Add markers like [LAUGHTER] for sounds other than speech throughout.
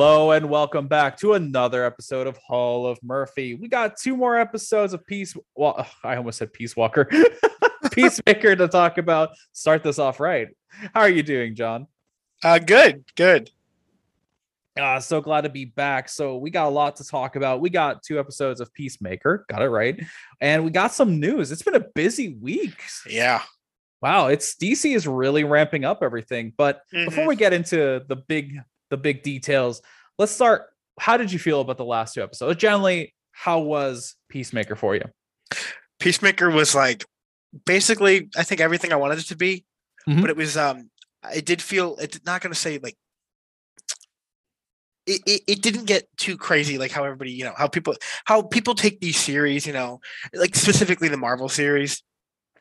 Hello and welcome back to another episode of Hall of Murphy. We got two more episodes of Peace. Well, I almost said Peace Walker, [LAUGHS] Peacemaker to talk about. Start this off right. How are you doing, John? Uh, good, good. Uh, so glad to be back. So we got a lot to talk about. We got two episodes of Peacemaker, got it right, and we got some news. It's been a busy week. Yeah. Wow, it's DC is really ramping up everything. But mm-hmm. before we get into the big the big details, let's start. How did you feel about the last two episodes? Generally, how was Peacemaker for you? Peacemaker was like basically, I think everything I wanted it to be, mm-hmm. but it was um it did feel it's not gonna say like it, it, it, didn't get too crazy like how everybody you know how people how people take these series you know like specifically the marvel series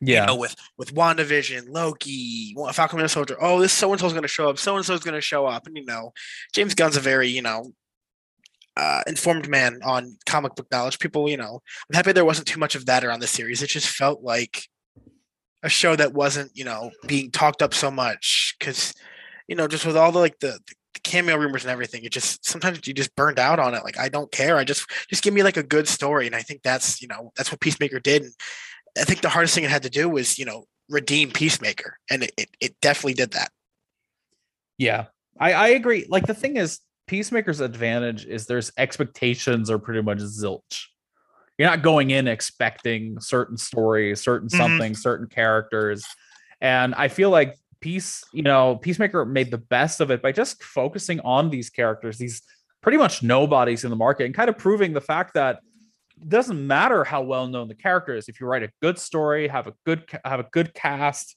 yeah. you know, with with wandavision loki falcon winter soldier oh this so and so's going to show up so and so's going to show up and you know james gunn's a very you know uh, informed man on comic book knowledge. People you know i'm happy there wasn't too much of that around the series. It just felt like a show that wasn't you know being talked up so much because you know just with all the like the, the cameo rumors and everything it just sometimes you just burned out on it. Like i don't care. I just just give me like a good story and i think that's you know that's what peacemaker did and i think the hardest thing it had to do was you know redeem peacemaker and it, it, it definitely did that. Yeah i i agree. Like the thing is peacemaker's advantage is there's expectations are pretty much zilch. You're not going in expecting certain stories certain something mm-hmm. certain characters. And i feel like Peace, you know, Peacemaker made the best of it by just focusing on these characters, these pretty much nobodies in the market, and kind of proving the fact that it doesn't matter how well known the character is. If you write a good story, have a good have a good cast,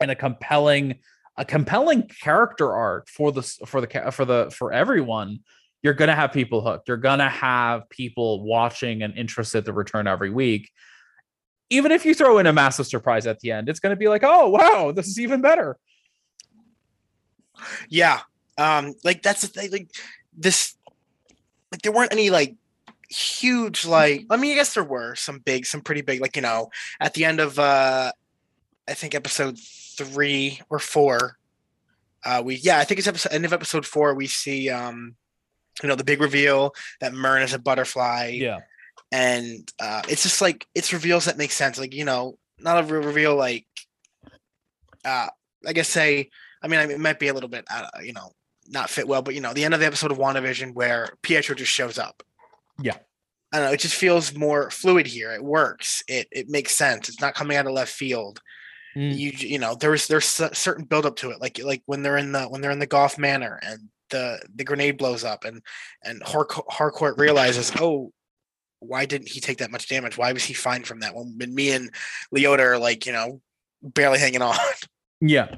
and a compelling a compelling character arc for the for the for the for everyone, you're gonna have people hooked. You're gonna have people watching and interested to return every week even if you throw in a massive surprise at the end, it's going to be like, oh wow, this is even better. Yeah, um, like that's the thing. Like this, like there weren't any like huge like. I mean, I guess there were some big, some pretty big. Like you know, at the end of uh, I think episode three or four, uh, we yeah, I think it's episode end of episode four. We see um, you know, the big reveal that Murn is a butterfly. Yeah and uh, it's just like it's reveals that make sense. Like you know, not a real reveal like, uh, I guess say, I mean, it might be a little bit, uh, you know, not fit well, but you know, the end of the episode of WandaVision where Pietro just shows up. Yeah. I don't know. It just feels more fluid here. It works. It it makes sense. It's not coming out of left field. Mm. You you know there's there's certain build up to it. Like like when they're in the when they're in the Goff Manor and the the grenade blows up and and Harcourt realizes oh why didn't he take that much damage? Why was he fine from that when, when me and Leota are like, you know, barely hanging on? [LAUGHS] Yeah.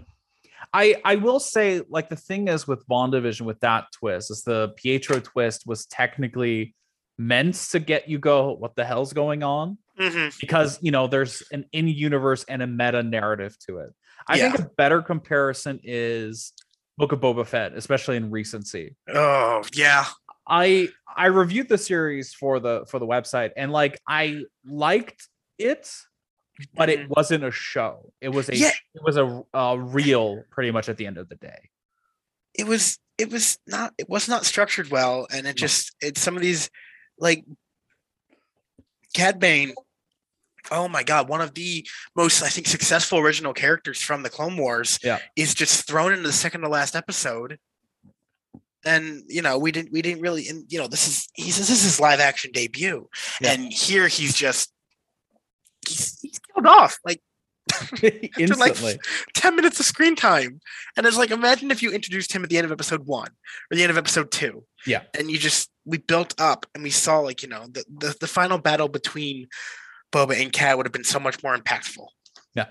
I I will say, like the thing is with WandaVision with that twist, is the Pietro twist was technically meant to get you go, what the hell's going on? Mm-hmm. Because you know, there's an in-universe and a meta narrative to it. I yeah. think a better comparison is Book of Boba Fett, especially in recency. Oh yeah, I I reviewed the series for the for the website and like I liked it, but it mm-hmm. wasn't a show. It was a yeah. it was a, a real pretty much at the end of the day. It was it was not it was not structured well, and it just it's some of these like Cad Bane. Oh my god, one of the most I think successful original characters from the Clone Wars yeah. is just thrown into the second to last episode and you know we didn't we didn't really and you know this is he says this is his live action debut yeah. and here he's just he's, he's killed off like [LAUGHS] like 10 minutes of screen time. And it's like imagine if you introduced him at the end of episode one or the end of episode two. Yeah. And you just we built up and we saw like you know the the, the final battle between boba and Cad would have been so much more impactful. Yeah.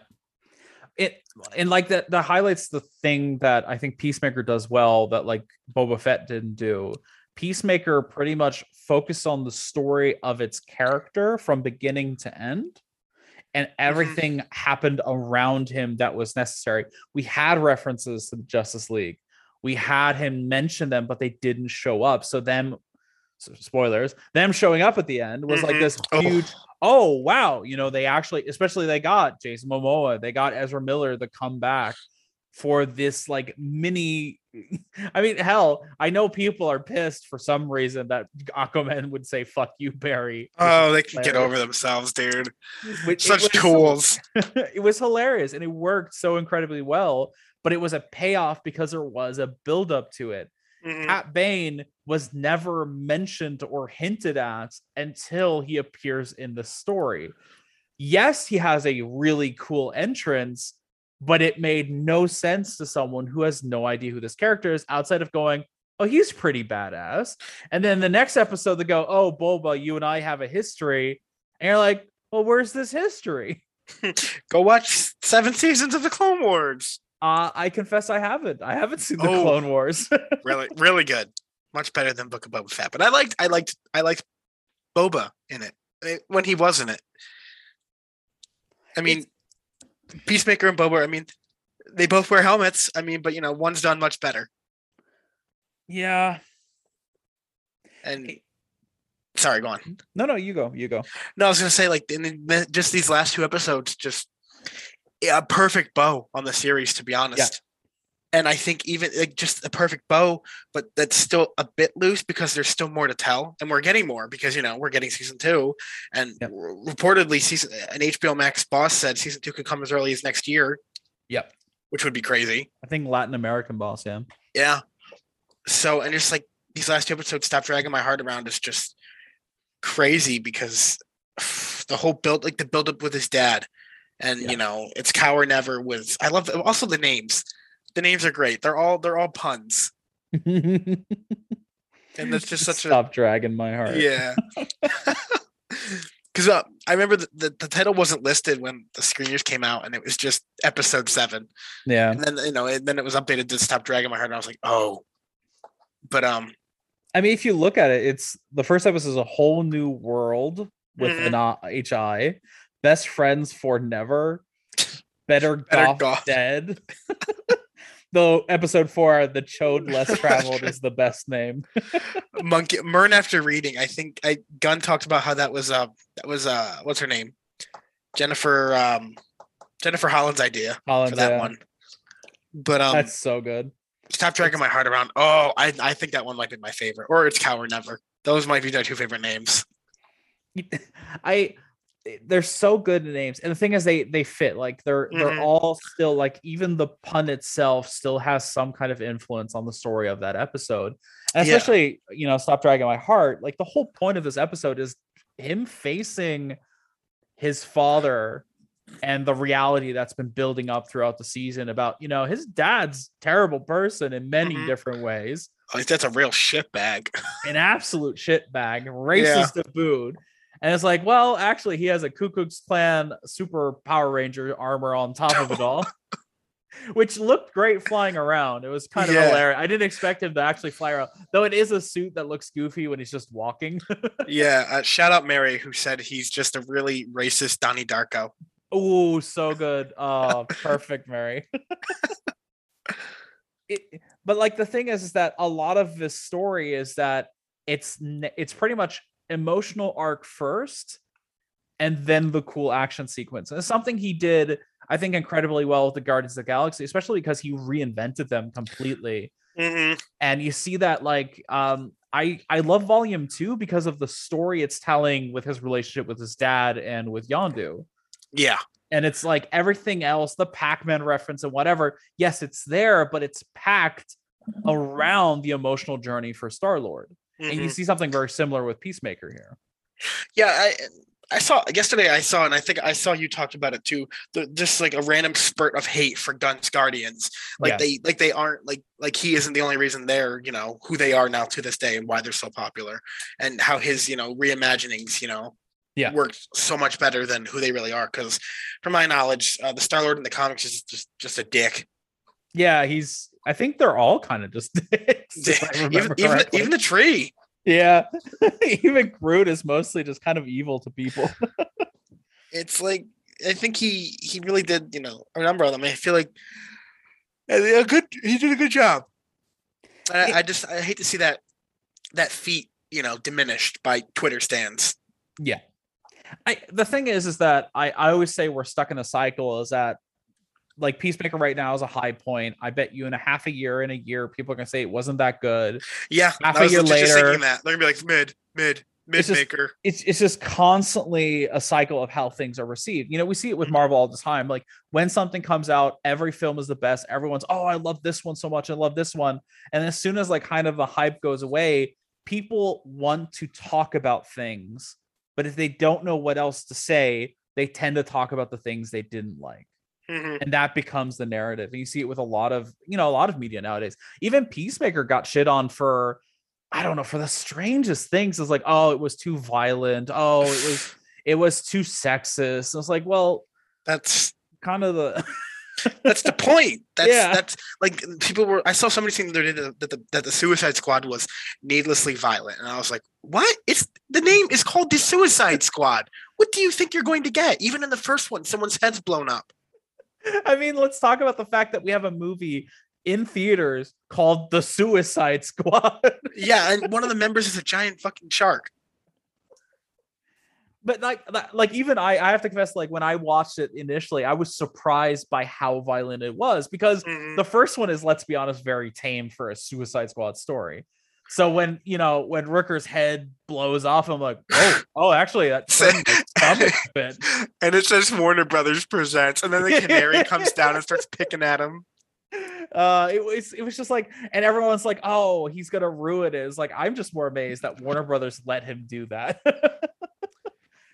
It and like that that highlights the thing that I think Peacemaker does well that like Boba Fett didn't do. Peacemaker pretty much focused on the story of its character from beginning to end and mm-hmm. everything mm-hmm. happened around him that was necessary. We had references to the Justice League. We had him mention them, but they didn't show up. So them spoilers, them showing up at the end was mm-hmm. like this huge oh oh wow, you know, they actually, especially they got Jason Momoa, they got Ezra Miller to come back for this like mini [LAUGHS] I mean, hell, I know people are pissed for some reason that Aquaman would say "fuck you, Barry." Oh, they can get over themselves, dude. Which Such was, tools. [LAUGHS] it was hilarious and it worked so incredibly well. But it was a payoff because there was a build up to it. Mhm. Cad Bane was never mentioned or hinted at until he appears in the story. Yes, he has a really cool entrance, but it made no sense to someone who has no idea who this character is outside of going, Oh, he's pretty badass. And then the next episode, they go, Oh, Boba, you and I have a history. And you're like, Well, where's this history? [LAUGHS] Go watch seven seasons of the Clone Wars. Uh, I confess I haven't. I haven't seen the Oh. Clone Wars. [LAUGHS] Really, really good. Much better than Book of Boba Fett. But I liked, I liked, I liked Boba in it eh, when he was in it. I mean, Peacemaker and Boba. I mean, they both wear helmets. I mean, but you know, one's done much better. yeah. And sorry, go on. No, no, you go. You go. No, I was gonna say like in the, just these last two episodes, just a perfect bow on the series, to be honest. And I think even like just a perfect bow, but that's still a bit loose because there's still more to tell, and we're getting more because you know we're getting season two, and Yep. reportedly season an HBO Max boss said season two could come as early as next year, Yep. which would be crazy. I think Latin American boss, yeah. Yeah. So and just like these last two episodes, stop dragging my heart around is just crazy because the whole build, like the build up with his dad, and Yeah. you know, it's Cow or Never with. I love also the names. The names are great. They're all they're all puns, [LAUGHS] and that's just such a Stop dragging my heart. yeah. [LAUGHS] [LAUGHS] Because uh, I remember the, the the title wasn't listed when the screeners came out, and it was just episode seven. Yeah. And then you know, and then it was updated to Stop Dragging My Heart, and I was like, oh. But um, I mean, if you look at it, it's the first episode is a whole new world with Mhm. an uh, HI. Best friends for never. Better, Better Goff, Goff. dead. Though episode four, the chode [LAUGHS] less traveled is the best name. [LAUGHS] Monkey Murn after reading. I think I Gunn talked about how that was uh that was uh what's her name? Jennifer um Jennifer Holland's idea Holland, for that yeah. one. But um That's so good. stop dragging my heart around. Oh, I I think that one might be my favorite. Or it's Cow or Never. Those might be my two favorite names. [LAUGHS] I they're so good at names. And the thing is they they fit. Like they're they're Mhm. all still like even the pun itself still has some kind of influence on the story of that episode. And Yeah. especially, you know, Stop Dragging My Heart. Like the whole point of this episode is him facing his father and the reality that's been building up throughout the season about, you know, his dad's terrible person in many Mhm. different ways Like that's a real shit bag. an absolute shit bag, [LAUGHS] racist to boot. And it's like, well, actually, he has a Ku Klux Klan super Power Ranger armor on top of it all, [LAUGHS] which looked great flying around. It was kind of Yeah. hilarious. I didn't expect him to actually fly around, though it is a suit that looks goofy when he's just walking. [LAUGHS] yeah. Uh, shout out Mary who said he's just a really racist Donnie Darko. Oh, so good. Oh, perfect, Mary. [LAUGHS] it, but like the thing is, is that a lot of this story is that it's it's pretty much emotional arc first, and then the cool action sequence. And it's something he did, I think, incredibly well with the Guardians of the Galaxy, especially because he reinvented them completely Mhm. and you see that like um i i love volume two because of the story it's telling with his relationship with his dad and with yondu Yeah. and it's like everything else the pac-man reference and whatever yes it's there but it's packed [LAUGHS] around the emotional journey for star lord and you Mhm. see something very similar with peacemaker here Yeah, I I saw yesterday. I saw, and I think I saw you talked about it too. The, just like a random spurt of hate for Gunn's Guardians, like Yes. they like they aren't like like he isn't the only reason they're you know who they are now to this day and why they're so popular, and how his you know reimaginings you know Yeah. worked so much better than who they really are. Because from my knowledge, uh, the Star Lord in the comics is just just a dick. yeah he's i think they're all kind of just [LAUGHS] dicks, [LAUGHS] even even, correctly. even the tree. yeah [LAUGHS] even groot is mostly just kind of evil to people it's like I think he he really did you know a number of them. I feel like a good he did a good job. And I, I just I hate to see that that feat you know diminished by Twitter stands. Yeah. I the thing is is that I I always say we're stuck in a cycle is that like Peacemaker right now is a high point. I bet you in a half a year, in a year, people are gonna say it wasn't that good. Yeah, Half I a year just later- thinking that they're gonna be like mid, mid, mid It's just- maker. It's it's just constantly a cycle of how things are received. You know, we see it with Mhm. Marvel all the time. Like when something comes out, every film is the best. Everyone's, oh, I love this one so much. I love this one. And as soon as like kind of the hype goes away, people want to talk about things. But if they don't know what else to say, they tend to talk about the things they didn't like. Mhm. and that becomes the narrative and you see it with a lot of you know a lot of media nowadays even peacemaker got shit on for i don't know for the strangest things it's like oh it was too violent oh it was [SIGHS] it was too sexist it's like well That's kind of the [LAUGHS] that's the point. That's Yeah. that's like people were. I saw somebody saying the other day that that the, that the Suicide Squad was needlessly violent, and I was like, "What? It's the name is called the Suicide Squad. What do you think you're going to get? Even in the first one, someone's head's blown up. I mean let's talk about the fact that we have a movie in theaters called the suicide [LAUGHS] squad Yeah, and one of the members is a giant fucking shark. but like like even I I have to confess like when I watched it initially I was surprised by how violent it was because Mhm. the first one is let's be honest very tame for a suicide squad story so when you know when rooker's head blows off i'm like oh oh actually that turned my stomach a bit and it says Warner Brothers presents, and then the canary comes down and starts picking at him. [LAUGHS] uh it was it was just like and everyone's like oh he's gonna ruin it. It's like i'm just more amazed that warner brothers let him do that. [LAUGHS]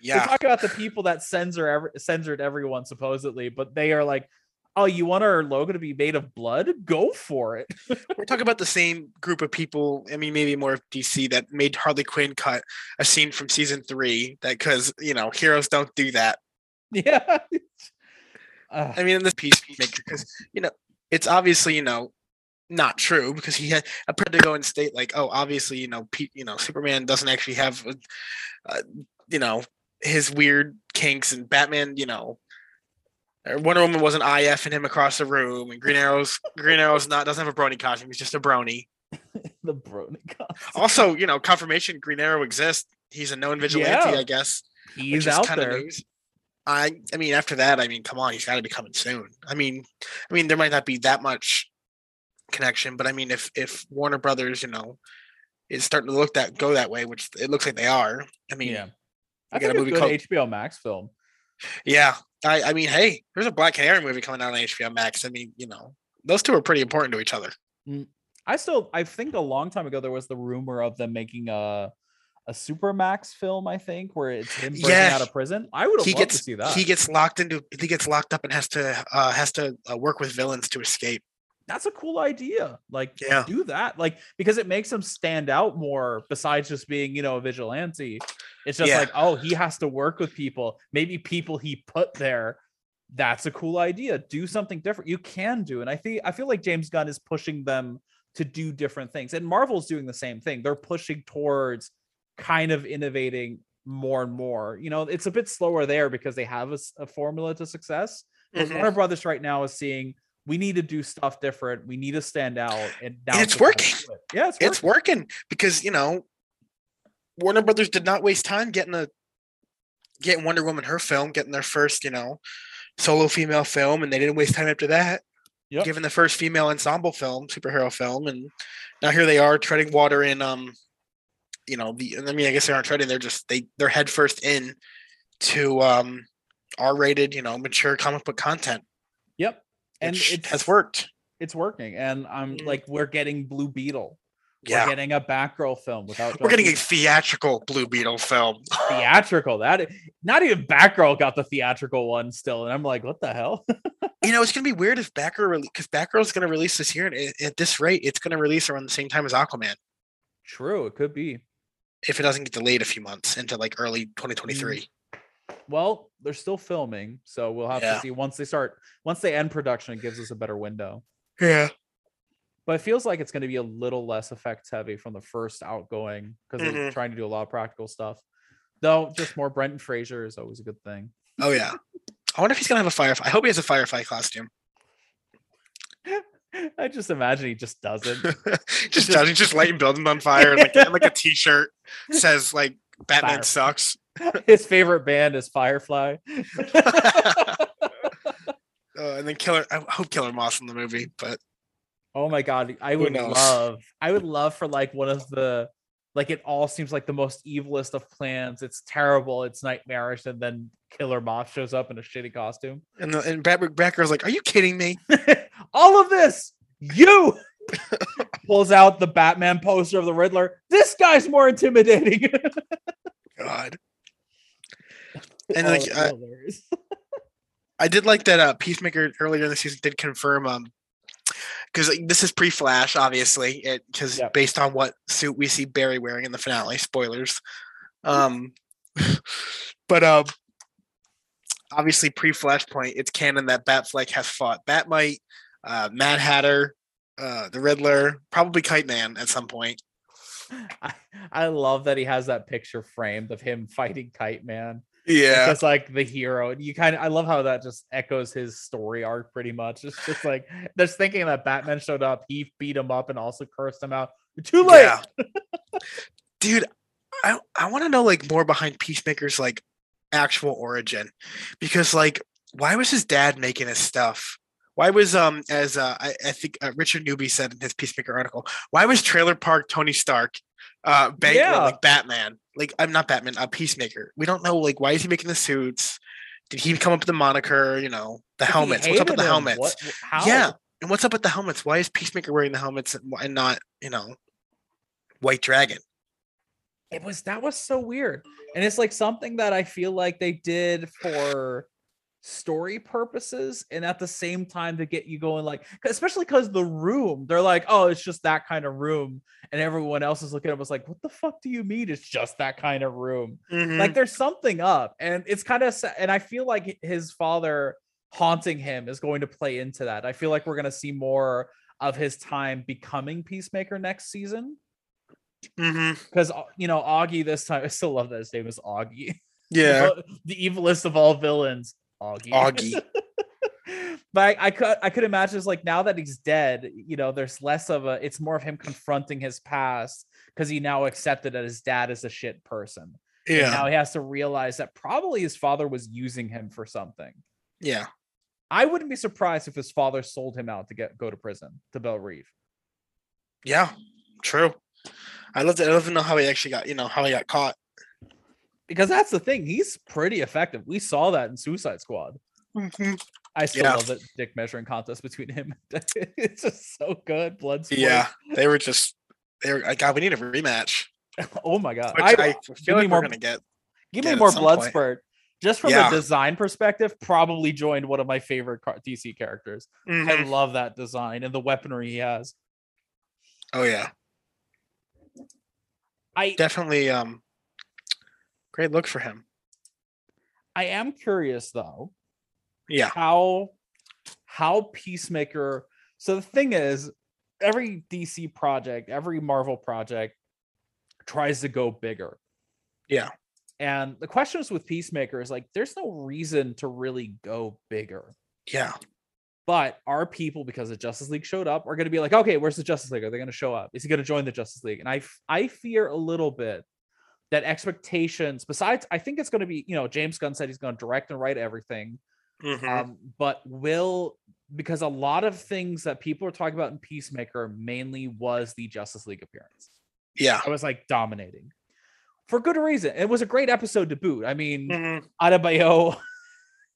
We Yeah, talk about the people that censor every, censored everyone supposedly but they are like oh you want our logo to be made of blood go for it we're talking about the same group of people. I mean, maybe more of DC that made Harley Quinn cut a scene from season three. That because you know heroes don't do that. [LAUGHS] yeah Uh, I mean, in this peacemaker, because you know, it's obviously you know not true because he had a to go and state like, oh, obviously you know, Pete, you know, Superman doesn't actually have, uh, you know, his weird kinks, and Batman, you know. Wonder Woman wasn't IF and him across the room, and Green Arrow's Green Arrow's not doesn't have a brony costume; he's just a brony. [LAUGHS] the brony costume. Also, you know, confirmation Green Arrow exists. He's a known vigilante, Yeah. I guess. he's out there news. I I mean, after that, I mean, come on, he's got to be coming soon. I mean, I mean, there might not be that much connection, but I mean, if if Warner Brothers, you know, is starting to look that go that way, which it looks like they are. I mean, yeah I got a movie good called- HBO Max film. I I mean, hey, there's a Black Canary movie coming out on HBO Max. I mean, you know, those two are pretty important to each other. I still I think a long time ago there was the rumor of them making a a Supermax film, I think, where it's him breaking Yeah, out of prison. I would have loved gets to see that. he gets locked into he gets locked up and has to uh has to uh, work with villains to escape. That's a cool idea. Like Yeah. do that. Like because it makes him stand out more besides just being, you know, a vigilante. It's just Yeah. like, oh, he has to work with people. Maybe people he put there. That's a cool idea. Do something different. You can do. And I think I feel like James Gunn is pushing them to do different things. And Marvel's doing the same thing. They're pushing towards kind of innovating more and more. You know, it's a bit slower there because they have a formula to success. But Mhm. Warner Brothers right now is seeing we need to do stuff different. We need to stand out, and now it's the time to working. it. Yeah, it's, it's working. working because you know Warner Brothers did not waste time getting a getting Wonder Woman her film, getting their first you know solo female film, and they didn't waste time after that. Yep. Given the first female ensemble film, superhero film, and now here they are treading water in um you know the I mean I guess they aren't treading they're just they they're head first in to um R-rated you know mature comic book content and which it's has worked. It's working, and I'm Mm. like, we're getting Blue Beetle. Yeah. We're getting a Batgirl film without. We're getting a theatrical Blue Beetle film. [LAUGHS] theatrical. That not even Batgirl got the theatrical one still, and I'm like, what the hell? [LAUGHS] You know, it's gonna be weird if Batgirl because Batgirl's gonna release this year, and at- at this rate, it's gonna release around the same time as Aquaman. True, it could be. If it doesn't get delayed a few months into like early 2023. Well, they're still filming, so we'll have Yeah. to see once they start. Once they end production, it gives us a better window. Yeah. but it feels like it's going to be a little less effects heavy from the first outgoing because they're Mhm. trying to do a lot of practical stuff. Though, just more Brendan Fraser is always a good thing. Oh yeah. I wonder if he's gonna have a firefly. I hope he has a firefly costume. [LAUGHS] I just imagine he just doesn't. [LAUGHS] just just- does he just lighting buildings on fire and like, and [LAUGHS] like a t-shirt says like Batman Fire. sucks. [LAUGHS] His favorite band is Firefly. Uh, [LAUGHS] [LAUGHS] and then Killer. I hope Killer Moth in the movie, but Oh my god, I would love I would love for like one of the like it all seems like the most evilest of plans. It's terrible, it's nightmarish, and then Killer Moth shows up in a shitty costume. and the, and Bat- Batgirl's like, "Are you kidding me?" all of this, you pulls out the Batman poster of the Riddler. This guy's more intimidating. [LAUGHS] God. And Oh, like, it's uh. [LAUGHS] I did like that. Uh, Peacemaker earlier in the season did confirm um because this is pre-Flash, obviously, it because Yep. based on what suit we see Barry wearing in the finale. Spoilers. Um, [LAUGHS] but um, obviously pre-Flashpoint, it's canon that Batfleck has fought Batmite, uh, Mad Hatter, uh, the Riddler, probably Kite Man at some point. I, I love that he has that picture framed of him fighting Kite Man. Yeah, It's like the hero. And you kind of I love how that just echoes his story arc pretty much. It's just [SIGHS] like just thinking that Batman showed up, he beat him up and also cursed him out. You're too late. Yeah. [LAUGHS] dude i i want to know like more behind peacemaker's like actual origin because like why was his dad making his stuff why was um as uh, I, I think uh, richard newby said in his peacemaker article why was trailer park tony stark uh bank Yeah. like batman? Like i'm not batman a peacemaker. We don't know like why is he making the suits? Did he come up with the moniker you know the helmets? What's up with the him, helmets? What- how? yeah. And what's up with the helmets? Why is peacemaker wearing the helmets and, why- and not you know white dragon? It was that was so weird. And it's like something that i feel like they did for story purposes and at the same time to get you going like especially because the room they're like oh it's just that kind of room. And everyone else is looking at us like what the fuck do you mean it's just that kind of room? Mhm. like there's something up and it's kind of and i feel like his father haunting him is going to play into that. I feel like we're going to see more of his time becoming peacemaker next season. Because you know Auggie this time [LAUGHS] i still love that his name is Auggie. [LAUGHS] Yeah. the evilest of all villains Auggie Auggie. [LAUGHS] but I, I could i could imagine it's like now that he's dead you know there's less of a it's more of him confronting his past because he now accepted that his dad is a shit person and Yeah. now he has to realize that probably his father was using him for something. Yeah. I wouldn't be surprised if his father sold him out to get go to prison to Belle Reve. Yeah. True. I love to I love to know how he actually got, you know, how he got caught. Because that's the thing. He's pretty effective. We saw that in Suicide Squad. I still Yeah. love that dick measuring contest between him. [LAUGHS] it's just so good. Bloodsport. Yeah. They were just they were like, God, we need a rematch. [LAUGHS] Oh my god. Which I, I, give feel me like more- we're gonna get. give get me more blood point. spurt. Just from Yeah. a design perspective, probably joined one of my favorite car- DC characters. I Mhm. love that design and the weaponry he has. Oh yeah. I Definitely um great look for him. I am curious though Yeah. how how Peacemaker. So the thing is, every DC project, every Marvel project tries to go bigger. Yeah. And the question is with Peacemaker is like, there's no reason to really go bigger. Yeah. But our people, because the Justice League showed up, are going to be like, okay, where's the Justice League? Are they going to show up? Is he going to join the Justice League? And I, I fear a little bit that expectations. Besides, I think it's going to be, you know, James Gunn said he's going to direct and write everything. Mhm. Um, but will because a lot of things that people are talking about in Peacemaker mainly was the Justice League appearance. yeah. I was like dominating for good reason. It was a great episode to boot. I mean, Mhm. Adebayo,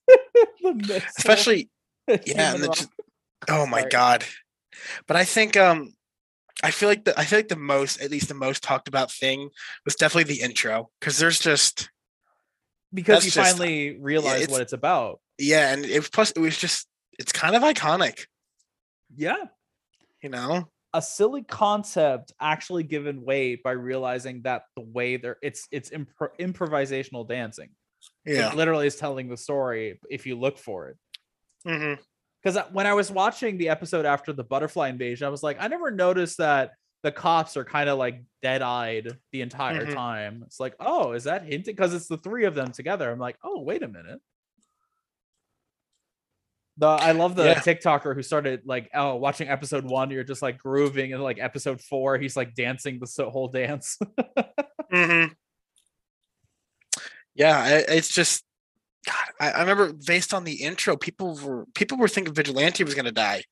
[LAUGHS] the missile, Especially [LAUGHS] yeah, and the, oh my god. But I think um I feel like the I feel like the most at least the most talked about thing was definitely the intro because there's just because you just- finally realized it's- what it's about. yeah, and it was plus it was just it's kind of iconic, Yeah. you know. A silly concept actually given way by realizing that the way there it's it's impro- improvisational dancing. Yeah. It literally is telling the story if you look for it. hmm because when I was watching the episode after the butterfly invasion, I was like, I never noticed that the cops are kind of like dead eyed the entire Mhm. time. It's like, oh, is that hinting? Because it's the three of them together. I'm like, oh, wait a minute. The I love the Yeah. TikToker who started like, oh, watching episode one, you're just like grooving, and like episode four, he's like dancing the whole dance. [LAUGHS] mm-hmm. Yeah, it's just God, I, I remember based on the intro, people were people were thinking Vigilante was going to die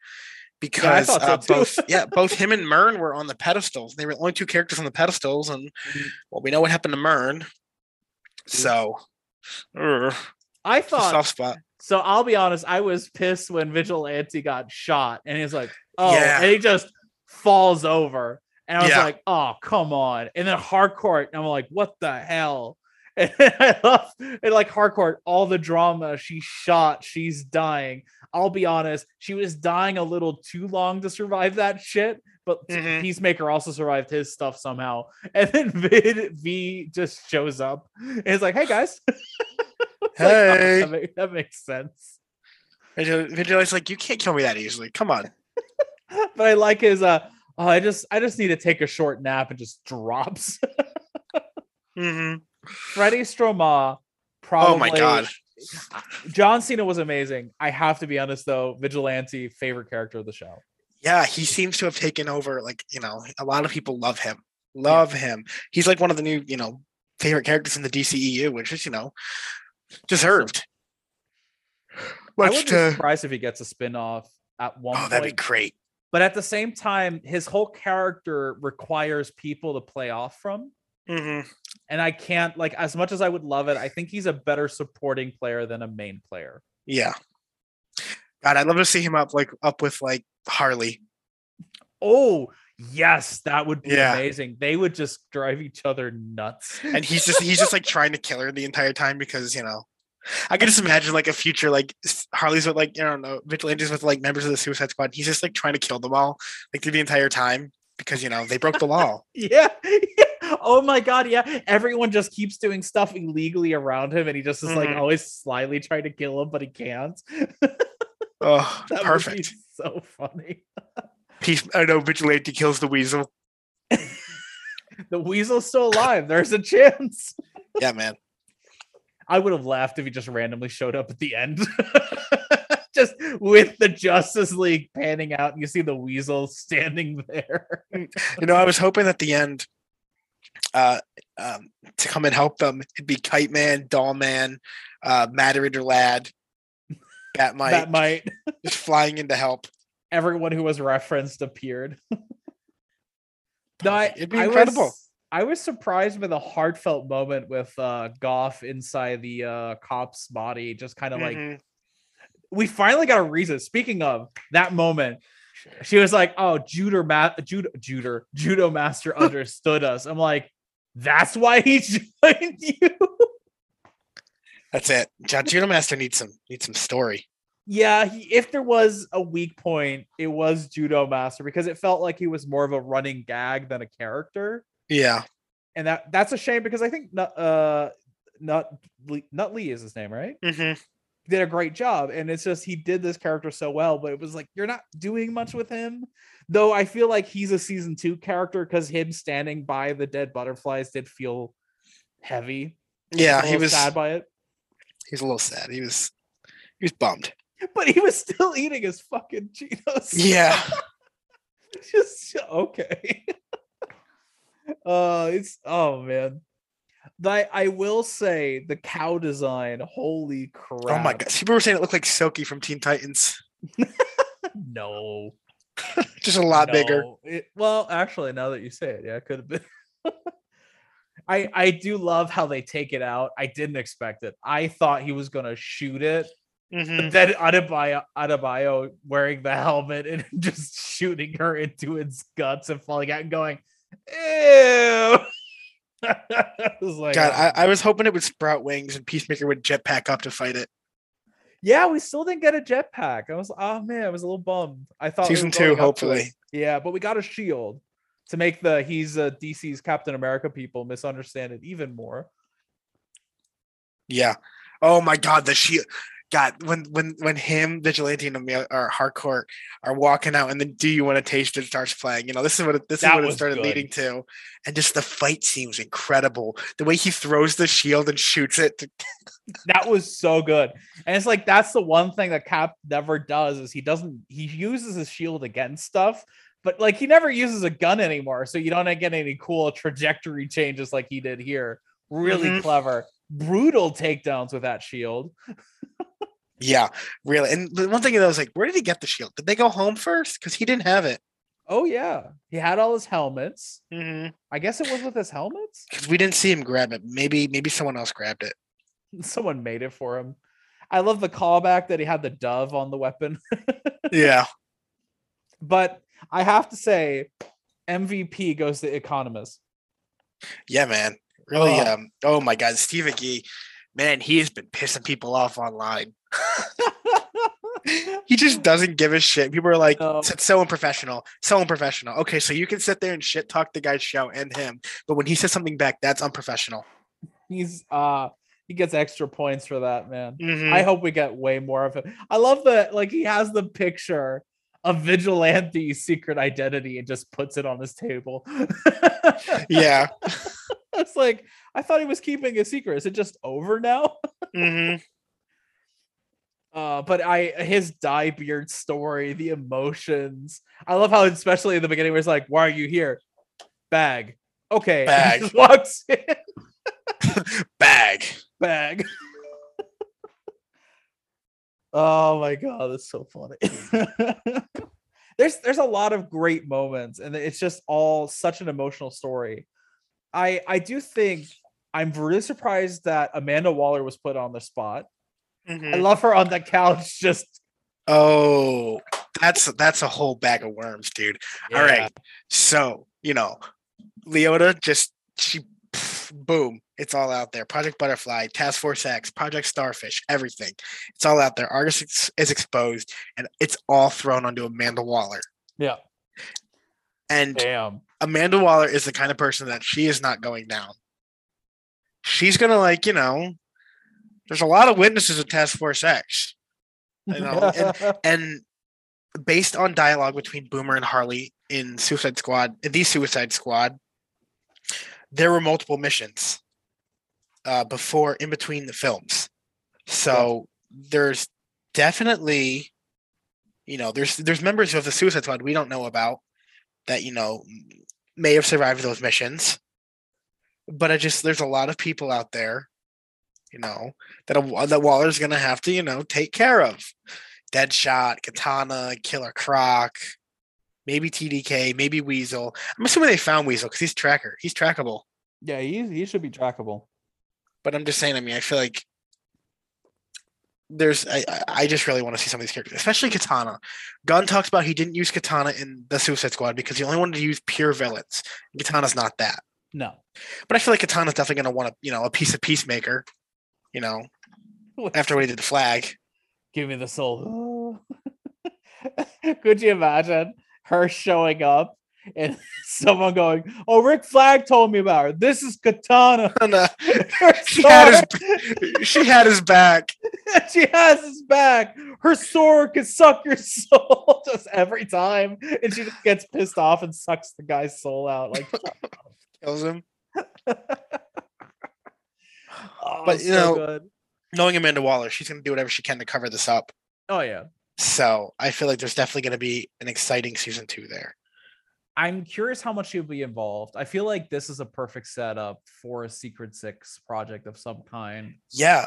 because so uh, both yeah both [LAUGHS] him and Murn were on the pedestals. They were the only two characters on the pedestals, and Mhm. well, we know what happened to Murn. So, ugh, I thought soft spot. so. I'll be honest. I was pissed when Vigilante got shot, and he's like, "Oh," Yeah. and he just falls over, and I was Yeah. like, "Oh, come on!" And then Harcourt, and I'm like, "What the hell?" And [LAUGHS] I love and like Harcourt, all the drama. She's shot. She's dying. I'll be honest. She was dying a little too long to survive that shit. But Mhm. Peacemaker also survived his stuff somehow. And then [LAUGHS] Vid V just shows up and is like, "Hey guys." [LAUGHS] It's like, oh, Hey. that, make- that makes sense. Vigil- Vigilante's like, you can't kill me that easily. Come on. But I like his uh oh, I just I just need to take a short nap and just drops. hmm Freddie Stroma probably Oh my God. John Cena was amazing. I have to be honest though, Vigilante favorite character of the show. Yeah, he seems to have taken over. Like you know, a lot of people love him. Love him. He's like one of the new you know favorite characters in the DCEU, which is you know deserved. I Much would be to surprised if he gets a spin-off at one oh, point. that'd be great. But at the same time, his whole character requires people to play off from. hmm And I can't like as much as I would love it, I think he's a better supporting player than a main player. Yeah. God, I'd love to see him up like up with like Harley. Oh, yes, that would be Yeah. amazing. They would just drive each other nuts. and he's just he's just like [LAUGHS] trying to kill her the entire time because you know I can just imagine like a future like Harley's with like I don't know vigilantes with like members of the Suicide Squad. He's just like trying to kill them all like through the entire time because you know they broke the law. [LAUGHS] yeah, yeah. Oh my god, yeah. Everyone just keeps doing stuff illegally around him, and he just is like Mhm. always slyly trying to kill him, but he can't. [LAUGHS] Oh, That would be perfect. so funny. [LAUGHS] Peace. I know vigilante kills the weasel. The weasel's still alive. There's a chance. Yeah, man. [LAUGHS] I would have laughed if he just randomly showed up at the end. just with the Justice League panning out, and you see the weasel standing there. You know, I was hoping at the end uh um to come and help them it'd be Kite Man, Doll Man, uh Matter Lad, Batmite, [LAUGHS] that might [LAUGHS] just flying in to help. everyone who was referenced appeared. [LAUGHS] no, I, It'd be I incredible. Was, I was surprised by the heartfelt moment with uh Goff inside the uh cop's body, just kind of like Mhm. we finally got a reason. Speaking of that moment, she was like, "Oh, judo ma- judo judo judo master [LAUGHS] understood us." I'm like, "That's why he [LAUGHS] joined you." That's it. John Judo Master needs some needs some story. yeah, he, if there was a weak point, it was judo master because it felt like he was more of a running gag than a character, Yeah. and that that's a shame because I think uh not Lee, Lee is his name, right? hmm did a great job and it's just he did this character so well but it was like you're not doing much with him though i feel like he's a season two character because him standing by the dead butterflies did feel heavy Yeah, he was sad by it he was a little sad. He was he was bummed. but he was still eating his fucking cheetos Yeah. [LAUGHS] just okay [LAUGHS] uh it's oh man I, I will say the cow design holy crap Oh my god. People were saying it looked like Silky from Teen Titans. [LAUGHS] no [LAUGHS] Just a lot bigger. It, well, actually, now that you say it, yeah, it could have been. [LAUGHS] I I do love how they take it out. I didn't expect it. I thought he was gonna shoot it. Mhm. But then Adebayo, Adebayo wearing the helmet and just shooting her into its guts and falling out and going, ew. [LAUGHS] I was like, God, "Oh, I, I was hoping it would sprout wings and Peacemaker would jetpack up to fight it. yeah, we still didn't get a jetpack. I was, oh man, I was a little bummed. I thought Season two, building up to hopefully. Yeah, but we got a shield to make the he's uh, DC's Captain America people misunderstand it even more. Yeah. Oh my god, the shield. God, when when when him, Vigilante, and Emil- or Harcourt are walking out, and then "Do you want to taste it?" starts playing. You know, this is what this That is what it started good. leading to, and just the fight seems incredible. The way he throws the shield and shoots it. To, [LAUGHS] That was so good. And it's like that's the one thing that Cap never does is he doesn't he uses his shield against stuff, but like he never uses a gun anymore. So you don't get any cool trajectory changes like he did here. Really Mhm. clever. brutal takedowns with that shield. [LAUGHS] Yeah, really. And the one thing that I was like, where did he get the shield? Did they go home first? Because he didn't have it. Oh yeah, he had all his helmets. Because I guess it was with his helmets. Because we didn't see him grab it. Maybe maybe someone else grabbed it. [LAUGHS] Someone made it for him. I love the callback that he had the dove on the weapon. [LAUGHS] Yeah. but I have to say, MVP goes to Economos. Yeah, man. Really. Oh. Um. Oh my God, Steve Agee, man, he has been pissing people off online. [LAUGHS] [LAUGHS] he just doesn't give a shit. People are like, No. it's so unprofessional, so unprofessional. Okay, so you can sit there and shit talk the guy's show and him, but when he says something back, that's unprofessional. He's uh he gets extra points for that, man. Mhm. I hope we get way more of it. I love that like he has the picture of vigilante secret identity and just puts it on his table. [LAUGHS] yeah. [LAUGHS] it's like I thought he was keeping a secret. Is it just over now? Mhm. [LAUGHS] Uh, but I his dye beard story, the emotions. I love how, especially in the beginning, where it's like, "Why are you here?" Bag. Okay. Bag. walks in. Bag. Bag. Oh my god, that's so funny. [LAUGHS] there's there's a lot of great moments, and it's just all such an emotional story. I I do think I'm really surprised that Amanda Waller was put on the spot. I Mhm. love her on the couch, just Oh, that's that's a whole bag of worms, dude. All right. So, you know, Leota just she boom, it's all out there. Project Butterfly, Task Force X, Project Starfish, everything. It's all out there. Argus is exposed and it's all thrown onto Amanda Waller. Yeah. And Damn. Amanda Waller is the kind of person that she is not going down. She's gonna like, you know, there's a lot of witnesses of Task Force X. You know, and [LAUGHS] based on dialogue between Boomer and Harley in Suicide Squad, in the Suicide Squad, there were multiple missions uh, before, in between the films. So there's definitely, you know, there's there's members of the Suicide Squad we don't know about that you know may have survived those missions, but I just there's a lot of people out there, you know, that a, that Waller's gonna have to you know take care of. Deadshot, Katana, Killer Croc, maybe TDK, maybe Weasel. I'm assuming they found Weasel because he's tracker. He's trackable. yeah, he he should be trackable. But I'm just saying. I mean, I feel like there's. I I- just really want to see some of these characters, especially Katana. Gunn talks about he didn't use Katana in the Suicide Squad because he only wanted to use pure villains. Katana's not that. No. But I feel like Katana's definitely going to want a you know a piece of Peacemaker. You know, [LAUGHS] after what he did to Flag. Give me the soul. [LAUGHS] Could you imagine her showing up and [LAUGHS] someone going, "Oh, Rick Flag told me about her. This is Katana." [LAUGHS] She had his she had his back. [LAUGHS] she has his back. Her sword can suck your soul just every time, and she just gets pissed off and sucks the guy's soul out. Like, Kills him. oh, But, you know- good. Knowing Amanda Waller, she's going to do whatever she can to cover this up. oh yeah. So I feel like there's definitely going to be an exciting season two there. I'm curious how much she'll be involved. I feel like this is a perfect setup for a Secret Six project of some kind. Yeah,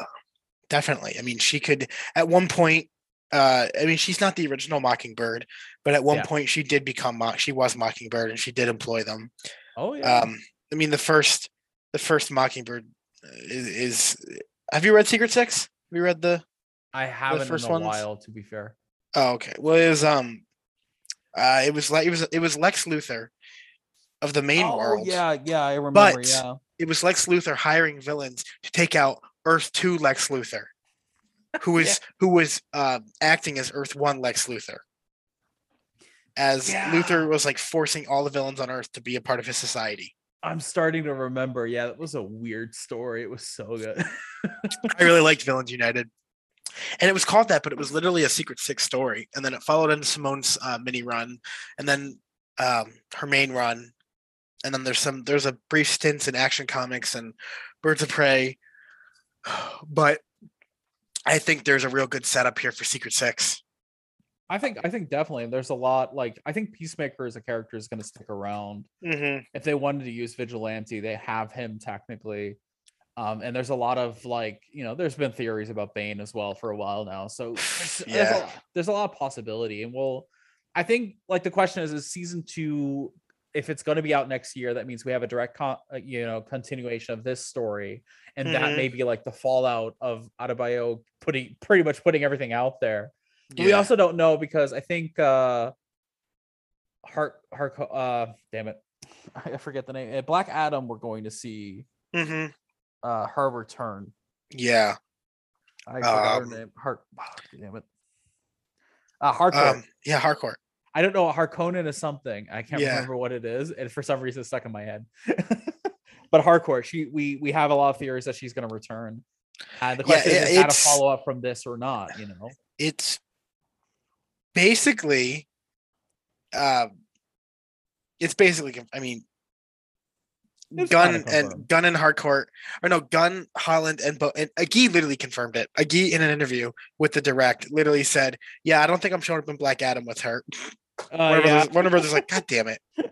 definitely. I mean, she could at one point. Uh, I mean, she's not the original Mockingbird, but at one Yeah. point she did become Mock. She was Mockingbird, and she did employ them. Oh yeah. Um, I mean, the first, the first Mockingbird uh, is. is have you read Secret Six? Have you read the? I haven't first in a ones? while, to be fair. Oh, okay. Well, it was um, uh, it was like it was it was Lex Luthor of the main oh world. yeah, yeah, I remember. But- yeah. it was Lex Luthor hiring villains to take out Earth Two Lex Luthor, [LAUGHS] who was who was uh, acting as Earth One Lex Luthor. As Yeah. Luthor was like forcing all the villains on Earth to be a part of his society. I'm starting to remember. Yeah, that was a weird story. It was so good. [LAUGHS] I really liked Villains United, and it was called that, but it was literally a Secret Six story, and then it followed into Simone's uh, mini run, and then um, her main run, and then there's some there's a brief stints in Action Comics and Birds of Prey, [SIGHS] but I think there's a real good setup here for Secret Six. I think I think definitely there's a lot like I think Peacemaker as a character is going to stick around. Mm-hmm. If they wanted to use Vigilante, they have him technically. Um, and there's a lot of like, you know, there's been theories about Bane as well for a while now. So [SIGHS] there's, there's, a, lot- there's a lot of possibility. And we'll, I think like the question is, is season two, if it's going to be out next year, that means we have a direct, con- uh, you know, continuation of this story. And that Mhm. may be like the fallout of Adebayo putting pretty much putting everything out there. But We also don't know because I think uh Heart Heart uh damn it. [LAUGHS] I forget the name. Uh, Black Adam we're going to see Mhm. Uh her return. Yeah. I forgot Um, her name. Heart damn it. Uh Harcourt. Um, yeah, hardcore. I don't know. Harkonnen is something. I can't Yeah. remember what it is, and for some reason it's stuck in my head. [LAUGHS] but Harcourt, she we we have a lot of theories that she's gonna return. And the Yeah, question it- is, is how to follow up from this or not, you know? It's basically um it's basically I mean It's Gunn and. Gunn and Harcourt, or no, Gunn Holland and Bo and Agee literally confirmed it. Agee in an interview with the direct literally said, "Yeah, I don't think I'm showing up in Black Adam with her." Uh, Warner, yeah. Brothers, Warner Brothers like, "God damn it, [LAUGHS]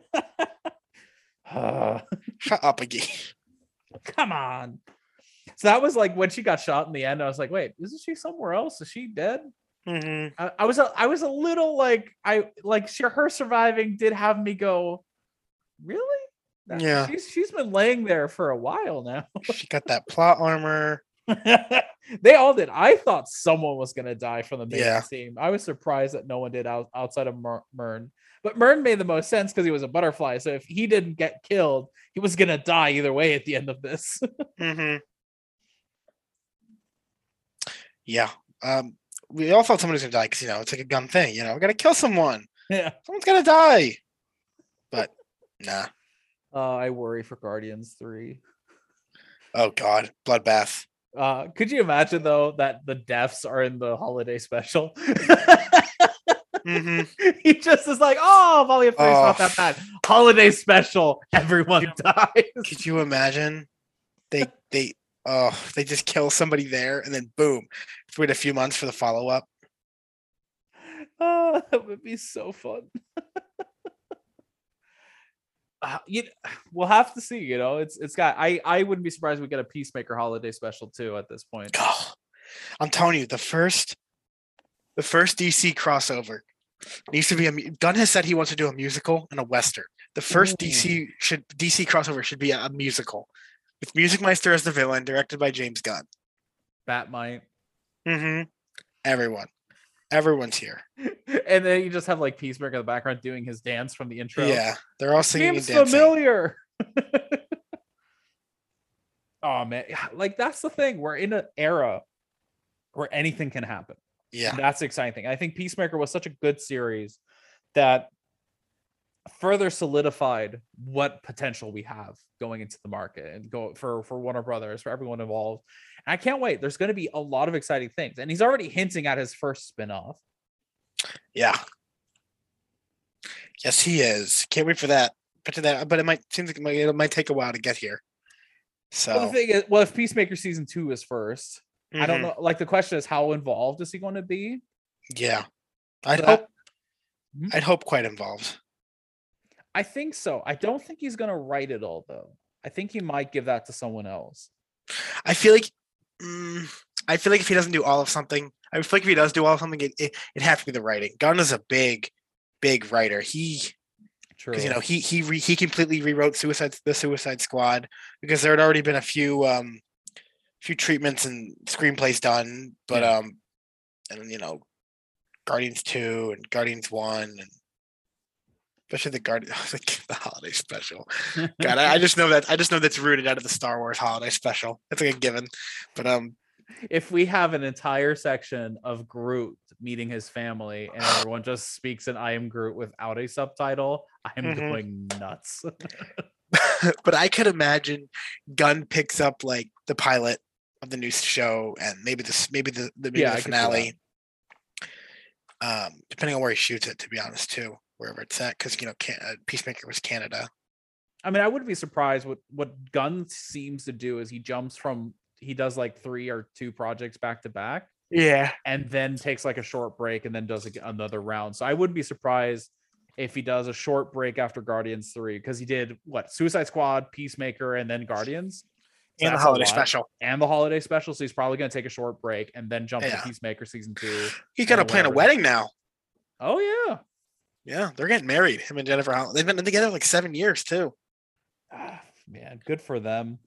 Uh, shut up, Agee." come on. So that was like when she got shot in the end. I was like, wait, isn't she somewhere else? Is she dead? Mhm. I, I was a, I was a little like I like she, her surviving did have me go, really? Yeah. she's she's been laying there for a while now. She got that plot armor. [LAUGHS] they all did. I thought someone was gonna die from the main Yeah. team. I was surprised that no one did out, outside of Mer- Murn. But Murn made the most sense because he was a butterfly. So if he didn't get killed, he was gonna die either way at the end of this. [LAUGHS] hmm Yeah. Um, we all thought someone was gonna die because you know it's like a Gunn thing. You know, we gotta kill someone. yeah. Someone's gonna die. But nah. Uh, I worry for Guardians Three. Oh God, bloodbath. Uh, could you imagine though that the deaths are in the holiday special? hmm [LAUGHS] he just is like, oh, Volume Three is not Oh. that bad. Holiday special, everyone dies. Could you imagine? They they oh they just kill somebody there and then boom, wait a few months for the follow up. [LAUGHS] Oh, that would be so fun. [LAUGHS] Uh, you, [SIGHS] we'll have to see. You know, it's it's got. I I wouldn't be surprised if we get a Peacemaker holiday special too at this point. Oh, I'm telling you, the first the first DC crossover needs to be a Gunn has said he wants to do a musical and a western. The first Ooh. DC should DC crossover should be a, a musical with Music Meister as the villain, directed by James Gunn. Bat-Mite, Mm-hmm. Everyone, everyone's here. [LAUGHS] and then you just have like Peacemaker in the background doing his dance from the intro. Yeah, they're all singing Seems familiar. [LAUGHS] oh man, like that's the thing. We're in an era where anything can happen. Yeah, And that's the exciting thing. I think Peacemaker was such a good series that further solidified what potential we have going into the market and go for for Warner Brothers for everyone involved. I can't wait. There's going to be a lot of exciting things, and he's already hinting at his first spinoff. yeah. Yes, he is. Can't wait for that. But to that, but it might seems like it might, it might take a while to get here. So Well, the thing is, well, if Peacemaker season two is 1st I don't mhm, know. Like the question is, how involved is he going to be? Yeah, I'd So hope. that- Mhm. I'd hope quite involved. I think so. I don't think he's going to write it all though. I think he might give that to someone else. I feel like mm, I feel like if he doesn't do all of something, I feel like if he does do all of something, it it it'd have to be the writing. Gunn is a big, big writer. He True. because you know he he re, he completely rewrote Suicide the Suicide Squad because there had already been a few um few treatments and screenplays done, but Yeah. um and you know Guardians two and Guardians one and especially the Guardian [LAUGHS] like the holiday special. [LAUGHS] God, I, I just know that I just know that's rooted out of the Star Wars holiday special. That's like a given. But um if we have an entire section of Groot meeting his family and [SIGHS] everyone just speaks in I am Groot without a subtitle, I'm Mhm. going nuts. [LAUGHS] but I could imagine Gunn picks up like the pilot of the new show and maybe this maybe the, the maybe Yeah, the could see that. finale. Um, depending on where he shoots it, to be honest, too, wherever it's at, because you know, can, uh, Peacemaker was Canada. I mean, I wouldn't be surprised what what Gunn seems to do is he jumps from he does like three or two projects back to back Yeah, and then takes like a short break and then does another round. So I wouldn't be surprised if he does a short break after Guardians 3 because he did what Suicide Squad, Peacemaker, and then Guardians. So and the holiday special. and the holiday special. So he's probably going to take a short break and then jump Yeah. to Peacemaker season two. He's gonna plan a wedding now. Oh yeah, Yeah, they're getting married. Him and Jennifer Holland. They've been together like seven years too. Ah, man, good for them.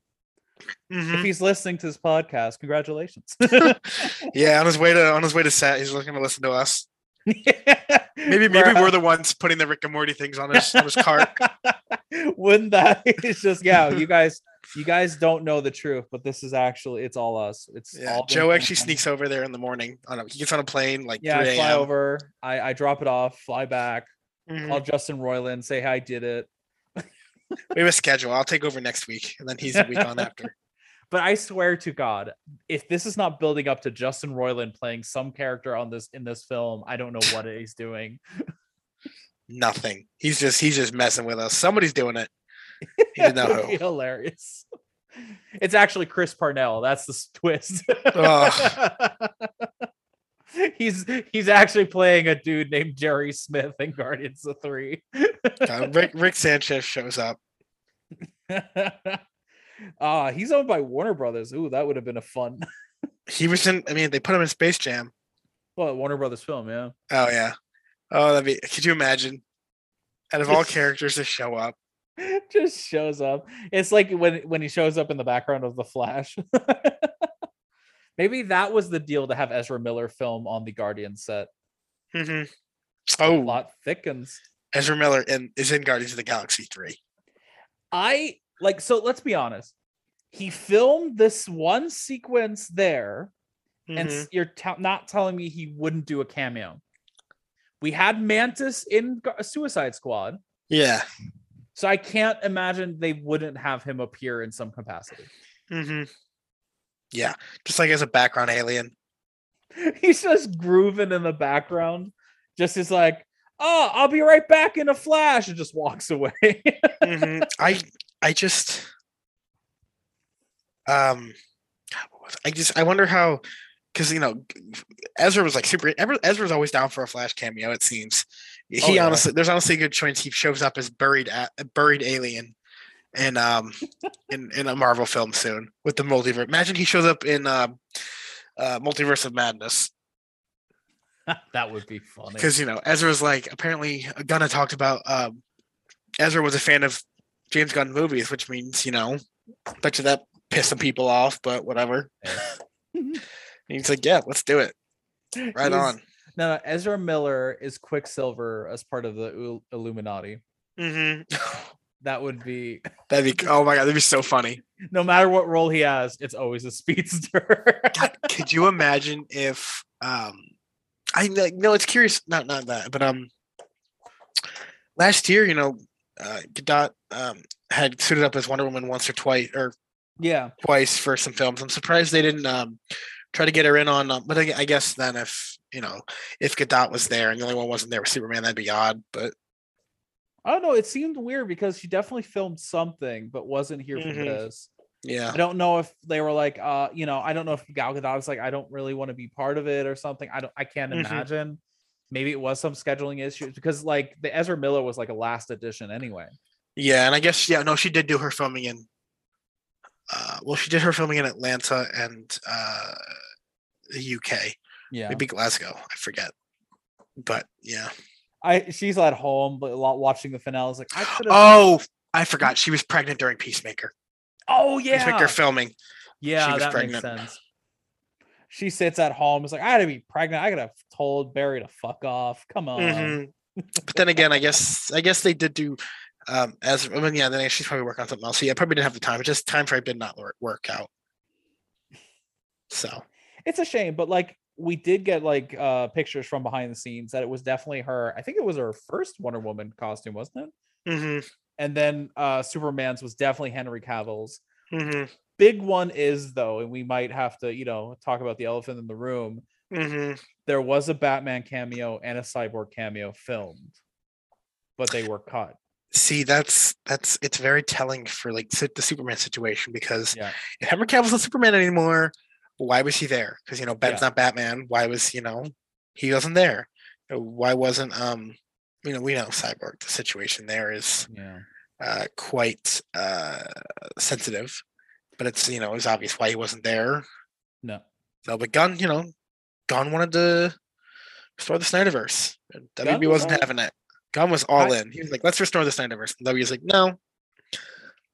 Mhm. If he's listening to this podcast, congratulations. [LAUGHS] Yeah, on his way to on his way to set, he's looking to listen to us. Maybe [LAUGHS] maybe We're- we're the ones putting the Rick and Morty things on his on his cart. [LAUGHS] Wouldn't that? It's just yeah. You guys, you guys don't know the truth, but this is actually it's all us. It's Yeah, all Joe actually sneaks over there in the morning. On a, he gets on a plane like Yeah, 3 I fly over. I I drop it off, fly back, Mhm. call Justin Roiland, say hi, did it. We have a schedule. I'll take over next week, and then he's a week on after. [LAUGHS] But I swear to God, if this is not building up to Justin Roiland playing some character on this in this film, I don't know what he's doing. [LAUGHS] Nothing. He's just he's just messing with us. Somebody's doing it. [LAUGHS] He didn't know It would be hilarious. It's actually Chris Parnell. That's the twist. [LAUGHS] he's he's actually playing a dude named Jerry Smith in Guardians of Three. Uh, Rick Rick Sanchez shows up. [LAUGHS] Ah, he's owned by Warner Brothers. Ooh, that would have been a fun. He was in. I mean, they put him in Space Jam. Well, Warner Brothers film, yeah. Oh yeah. Oh, that'd be. Could you imagine? Out of all characters to show up, [LAUGHS] just shows up. It's like when when he shows up in the background of the Flash. [LAUGHS] Maybe that was the deal to have Ezra Miller film on the Guardian set. hmm The Oh, plot thickens. Ezra Miller in, is in Guardians of the Galaxy three. I like so let's be honest. He filmed this one sequence there, and Mhm. s- you're t- not telling me he wouldn't do a cameo. We had Mantis in Suicide Squad, Yeah. So I can't imagine they wouldn't have him appear in some capacity. hmm Yeah. Just like as a background alien. [LAUGHS] He's just grooving in the background, just is like, "Oh, I'll be right back in a flash," and just walks away. Mhm. [LAUGHS] I I just um I just I wonder how because you know Ezra was like super Ezra's always down for a flash cameo it seems he Oh, yeah. honestly there's honestly a good chance he shows up as buried buried alien in um [LAUGHS] in in a Marvel film soon with the multiverse imagine he shows up in um uh multiverse of madness [LAUGHS] that would be funny. because you know Ezra's like apparently Gunna talked about um Ezra was a fan of James Gunn movies, which means you know, bet you that pissed some people off, but whatever. And [LAUGHS] he's like, yeah, let's do it. Right He's- on. No, no, Ezra Miller is Quicksilver as part of the Il- Illuminati. hmm [LAUGHS] That would be [LAUGHS] That'd be oh my god, that'd be so funny. no matter what role he has, it's always a speedster. [LAUGHS] God, could you imagine if um I like no, it's curious, not not that, but um last year, you know, uh Gadot um had suited up as Wonder Woman once or twice or yeah, twice for some films. I'm surprised they didn't um, try to get her in on. Um, but I, I guess then if you know if Gadot was there and the only one wasn't there with Superman, that'd be odd. But I don't know. It seemed weird because she definitely filmed something, but wasn't here for Mhm. this. yeah, I don't know if they were like, uh, you know, I don't know if Gal Gadot was like, I don't really want to be part of it or something. I don't, I can't Mhm. imagine. Maybe it was some scheduling issues because like the Ezra Miller was like a last edition anyway. yeah, and I guess yeah, no, she did do her filming in. Uh, well, she did her filming in Atlanta and uh, the UK, Yeah, maybe Glasgow. I forget, but yeah. I she's at home, but a lot watching the finale. Like I could. Oh, I forgot she was pregnant during Peacemaker. Oh yeah, Peacemaker filming. yeah, she was that pregnant. makes sense. She sits at home. It's like I had to be pregnant. I could have told Barry to fuck off. Come on. Mhm. but then again, I guess I guess they did do um as I mean, yeah, then she's probably working on something else. So yeah, probably didn't have the time. It just time frame did not work out. So It's a shame, but like we did get like uh pictures from behind the scenes that it was definitely her. I think it was her first Wonder Woman costume, wasn't it? mhm, And then uh Superman's was definitely Henry Cavill's. mhm, Big one is though, and we might have to, you know, talk about the elephant in the room. mhm. There was a Batman cameo and a Cyborg cameo filmed, but they were cut. See, that's that's it's very telling for like the Superman situation because Yeah. if Henry Cavill's not Superman anymore, why was he there? Because you know Ben's Yeah. not Batman. Why was you know he wasn't there? Uh, Why wasn't um you know we know Cyborg. The situation there is Yeah. uh, quite uh, sensitive. but it's you know it's obvious why he wasn't there. No. So, but Gunn, you know, Gunn wanted to restore the Snyderverse. and Gunn WB was wasn't all- having it. Gunn was all I- in. He was like, "Let's restore the Snyderverse." And WB's like, "No,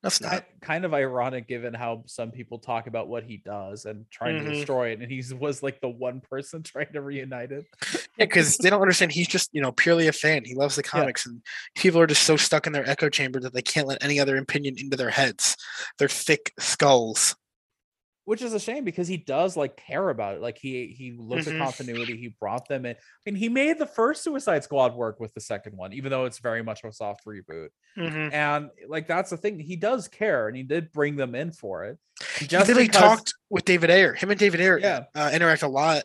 that's not." kind of ironic given how some people talk about what he does and trying to Mhm. destroy it and he was like the one person [LAUGHS] trying to reunite it Yeah, because they don't understand. He's just you know purely a fan. He loves the [LAUGHS] comics, and people are just so stuck in their echo chamber that they can't let any other opinion into their heads. Their thick skulls. Which is a shame because he does like care about it like he he looks Mhm. at continuity he brought them in i mean he made the first suicide squad work with the second one even though it's very much a soft reboot Mhm. and like that's the thing he does care and he did bring them in for it He just literally because- talked with David Ayer. Him and David Ayer Yeah. uh, interact a lot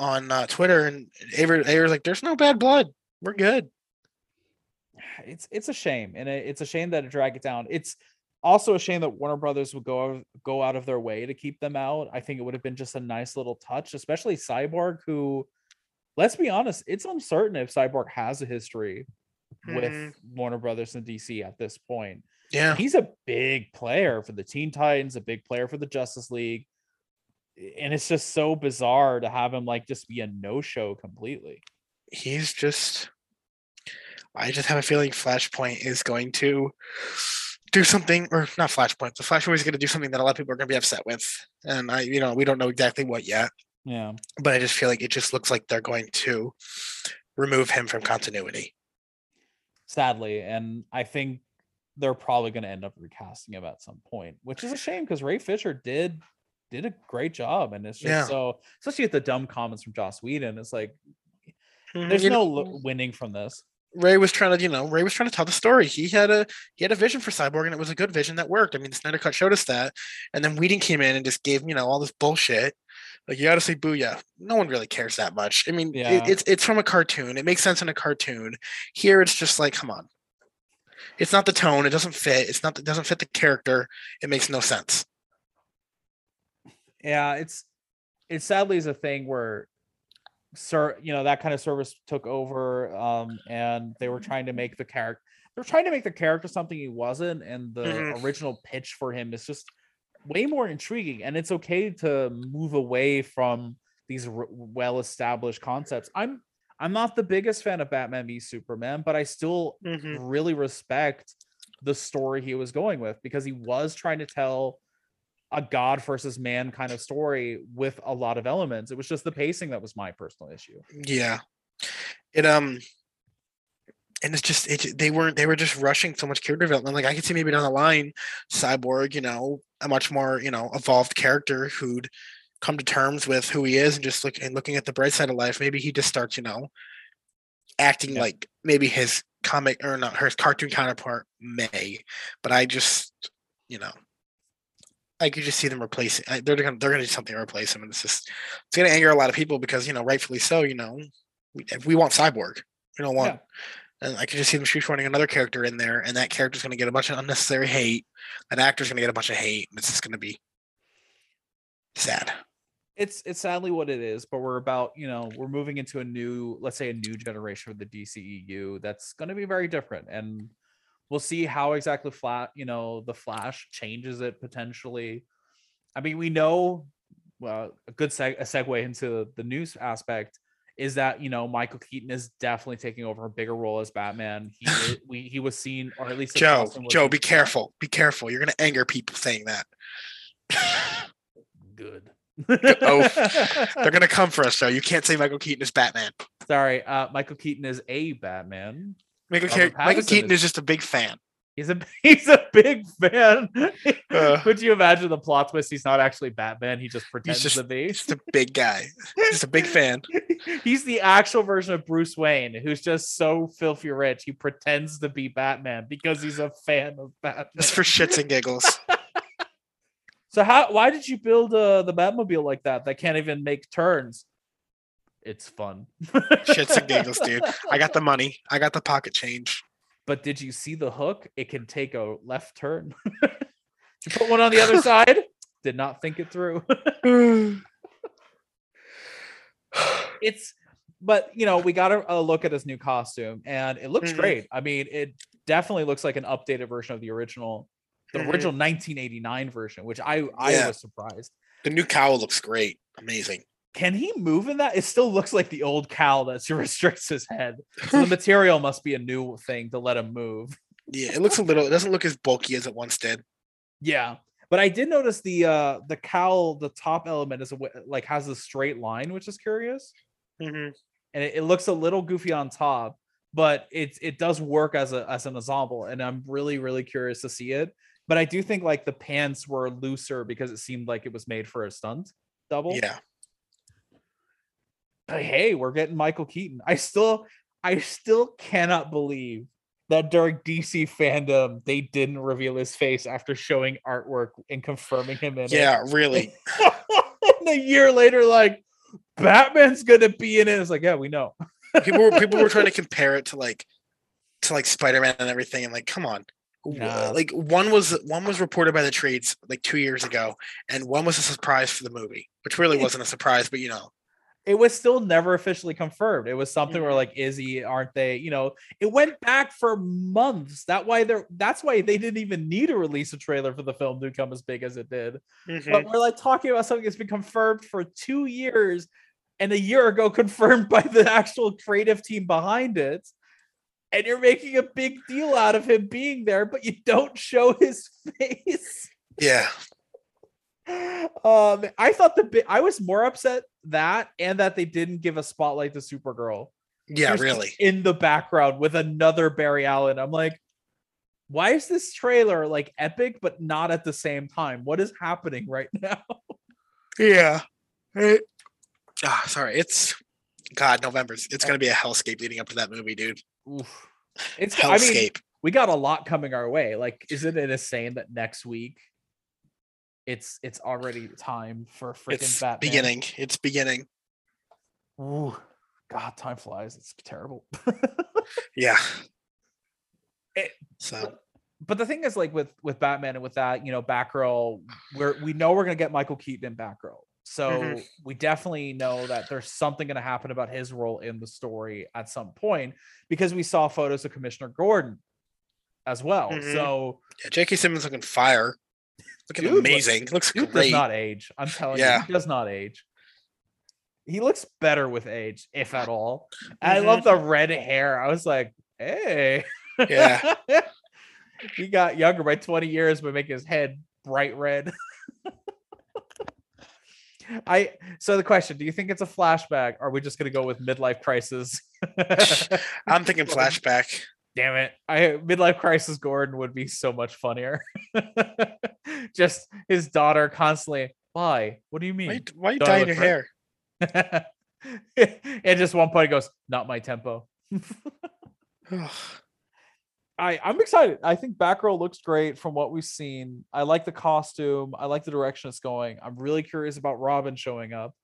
on uh, Twitter, and Ayer, Ayer's like, "There's no bad blood. We're good." [SIGHS] it's it's a shame and it, it's a shame that it dragged it down it's also a shame that warner brothers would go out- go out of their way to keep them out i think it would have been just a nice little touch especially cyborg who let's be honest it's uncertain if cyborg has a history with Mhm. warner brothers and dc at this point Yeah, he's a big player for the teen titans a big player for the justice league and it's just so bizarre to have him like just be a no-show completely he's just. I just have a feeling Flashpoint is going to do something, or not Flashpoint. The Flashpoint is going to do something that a lot of people are going to be upset with, and I, you know, we don't know exactly what yet. yeah But I just feel like it just looks like they're going to remove him from continuity. sadly and i think they're probably going to end up recasting him at some point which is a shame because ray fisher did did a great job and it's just Yeah. so especially with the dumb comments from joss whedon it's like Mhm, there's you no know, winning from this Ray was trying to, you know, Ray was trying to tell the story. He had a he had a vision for Cyborg, and it was a good vision that worked. I mean, the Snyder Cut showed us that, and then Whedon came in and just gave you know all this bullshit. Like you got to say booyah. No one really cares that much. I mean, it- it's it's from a cartoon. It makes sense in a cartoon. Here, it's just like, come on. It's not the tone. It doesn't fit. It's not. It doesn't fit the character. It makes no sense. yeah it's it sadly is a thing where sir you know that kind of service took over um and they were trying to make the character they're trying to make the character something he wasn't and the Mhm. original pitch for him is just way more intriguing and it's okay to move away from these r- well established concepts i'm i'm not the biggest fan of batman v superman but i still Mhm. really respect the story he was going with because he was trying to tell a god versus man kind of story with a lot of elements. It was just the pacing that was my personal issue. Yeah. It um and it's just it they weren't they were just rushing so much character development. Like I could see maybe down the line, Cyborg, you know, a much more, you know, evolved character who'd come to terms with who he is and just look and looking at the bright side of life. Maybe he just starts, you know, acting Yeah. like maybe his comic or not her cartoon counterpart may. But I just, you know, I could just see them replacing. I- They're gonna they're gonna do something to replace him, and it's just it's gonna anger a lot of people because you know rightfully so. You know, we, we want Cyborg. We don't want. And I could just see them shoehorning another character in there, and that character's going to get a bunch of unnecessary hate. That actor's going to get a bunch of hate, and it's just going to be sad. It's it's sadly what it is, but we're about, you know, we're moving into a new, let's say a new generation of the DCEU that's going to be very different and we'll see how exactly flat, you know, the Flash changes it potentially. I mean, we know well, a good seg- a segue into the news aspect is that you know Michael Keaton is definitely taking over a bigger role as Batman. He [LAUGHS] we he was seen, or at least Joe, Joe, be careful. Be careful. You're going to anger people saying that. Good. Oh, [LAUGHS] They're going to come for us, Joe. You can't say Michael Keaton is Batman. Sorry, uh, Michael Keaton is a Batman. Michael, Ke- Michael Keaton is- is just a big fan. He's a [LAUGHS] he's a big fan. Uh. [LAUGHS] Could you imagine the plot twist? He's not actually Batman. He just pretends just- to be. Just a big guy. He's a big fan. [LAUGHS] he's the actual version of Bruce Wayne, who's just so filthy rich. He pretends to be Batman because he's a fan of Batman. Just for shits and giggles. So how? Why did you build uh, the Batmobile like that? That can't even make turns. It's fun. shits and giggles, dude. I got the [LAUGHS] money. I got the pocket change. But did you see the hook? It can take a left turn. [LAUGHS] you put one on the other [LAUGHS] side. Did not think it through. [SIGHS] [SIGHS] it's, but you know, we got a, a look at his new costume, and it looks Mhm. great. I mean, it definitely looks like an updated version of the original. the Mhm. original 1989 version, which I I Yeah. was surprised. The new cowl looks great. Amazing. Can he move in that? It still looks like the old cowl that restricts [LAUGHS] his head. So the [LAUGHS] material must be a new thing to let him move. yeah, it looks a little. It doesn't look as bulky as it once did. Yeah. But I did notice the uh the cowl, the top element is a, like has a straight line, which is curious. hmm and it, it looks a little goofy on top, but it it does work as a as an ensemble, and I'm really really curious to see it. But I do think like the pants were looser because it seemed like it was made for a stunt double. Yeah. But hey, we're getting Michael Keaton. I still I still cannot believe that during DC fandom they didn't reveal his face after showing artwork and confirming him in it. Yeah. Really. [LAUGHS] and a year later, like Batman's gonna be in it. It's like, yeah, we know. people were people were trying to [LAUGHS] compare it to like to like Spider-Man and everything, and like, come on. Nah. Like one was one was reported by the trades like two years ago, and one was a surprise for the movie, which really wasn't a surprise, but you know, It was still never officially confirmed. It was something where Mhm. like, is he? Aren't they? You know, it went back for months. That why they're that's why they didn't even need to release a trailer for the film to come as big as it did. Mhm. But we're like talking about something that's been confirmed for two years and a year ago [LAUGHS] confirmed by the actual creative team behind it. And you're making a big deal out of him being there, but you don't show his face. yeah, [LAUGHS] Um, I thought the bit I was more upset that and that they didn't give a spotlight to Supergirl. Yeah, really. in the background with another Barry Allen. I'm like, why is this trailer like epic but not at the same time? What is happening right [LAUGHS] now? Yeah. It- Ah, sorry. It's God, November's. It's gonna be a hellscape leading up to that movie, dude. Oof. It's I mean, Hellscape. we got a lot coming our way. Like, isn't it insane that next week it's it's already time for freaking Batman. it's Batman? beginning. It's beginning. Ooh, God, time flies. It's terrible. Yeah. [LAUGHS] It- so but the thing is, like with with Batman and with that, you know, Batgirl, we're we know we're gonna get Michael Keaton in Batgirl. So Mhm. we definitely know that there's something gonna happen about his role in the story at some point because we saw photos of Commissioner Gordon as well. Mhm. So yeah, J.K. Simmons looking fire. Looking Dude look- amazing. Looks dude great. does not age. I'm telling you, he does not age. He looks better with age, if at all. And I mm-hmm. love the red hair. I was like, hey. Yeah. [LAUGHS] he got younger by 20 years by making his head bright red. [LAUGHS] I so the question, do you think it's a flashback? Or are we just gonna go with midlife crisis? [LAUGHS] I'm thinking flashback. Damn it. I midlife crisis Gordon would be so much funnier. [LAUGHS] just his daughter constantly, why? What do you mean? you- why you dyeing your hair? [LAUGHS] and just one point goes, not my tempo. I I'm excited. I think Batgirl looks great from what we've seen. I like the costume. I like the direction it's going. I'm really curious about Robin showing up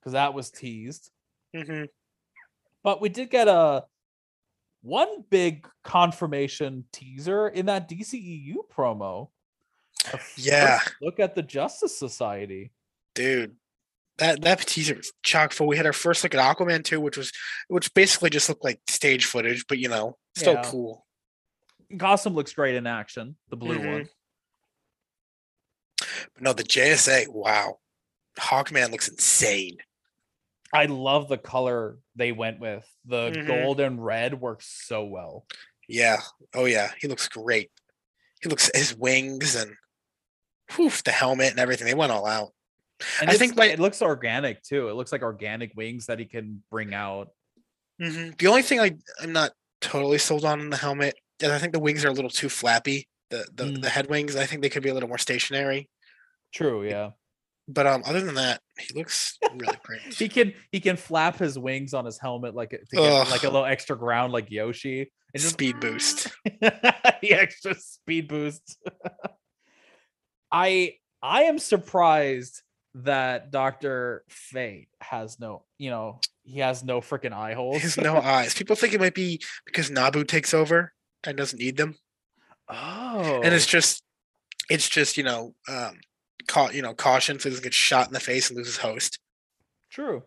because that was teased. Mhm. But we did get a one big confirmation teaser in that DCEU promo. Yeah. Look at the Justice Society. Dude. That that teaser was chock full. We had our first look at Aquaman 2, which was which basically just looked like stage footage, but you know, still Yeah. cool. Gotham looks great in action. The blue Mhm. one. But no, the JSA, wow. Hawkman looks insane. I love the color they went with. The Mhm. gold and red works so well. Yeah. Oh yeah. He looks great. He looks his wings and whew, the helmet and everything. They went all out. And I think it looks organic too. It looks like organic wings that he can bring out. Mhm. The only thing I I'm not totally sold on in the helmet is I think the wings are a little too flappy. The the, Mm. the head wings. I think they could be a little more stationary. True, yeah. But um, other than that, he looks really great. [LAUGHS] He can he can flap his wings on his helmet like to get like a little extra ground like Yoshi. And just Speed boost. [LAUGHS] the extra speed boost. [LAUGHS] I I am surprised that Dr. Fate has no, you know, he has no freaking eye holes. He has no eyes. People think it might be because Nabu takes over and doesn't need them, oh. and it's just, it's just you know, um, caught you know caution so he doesn't get shot in the face and lose his host. True.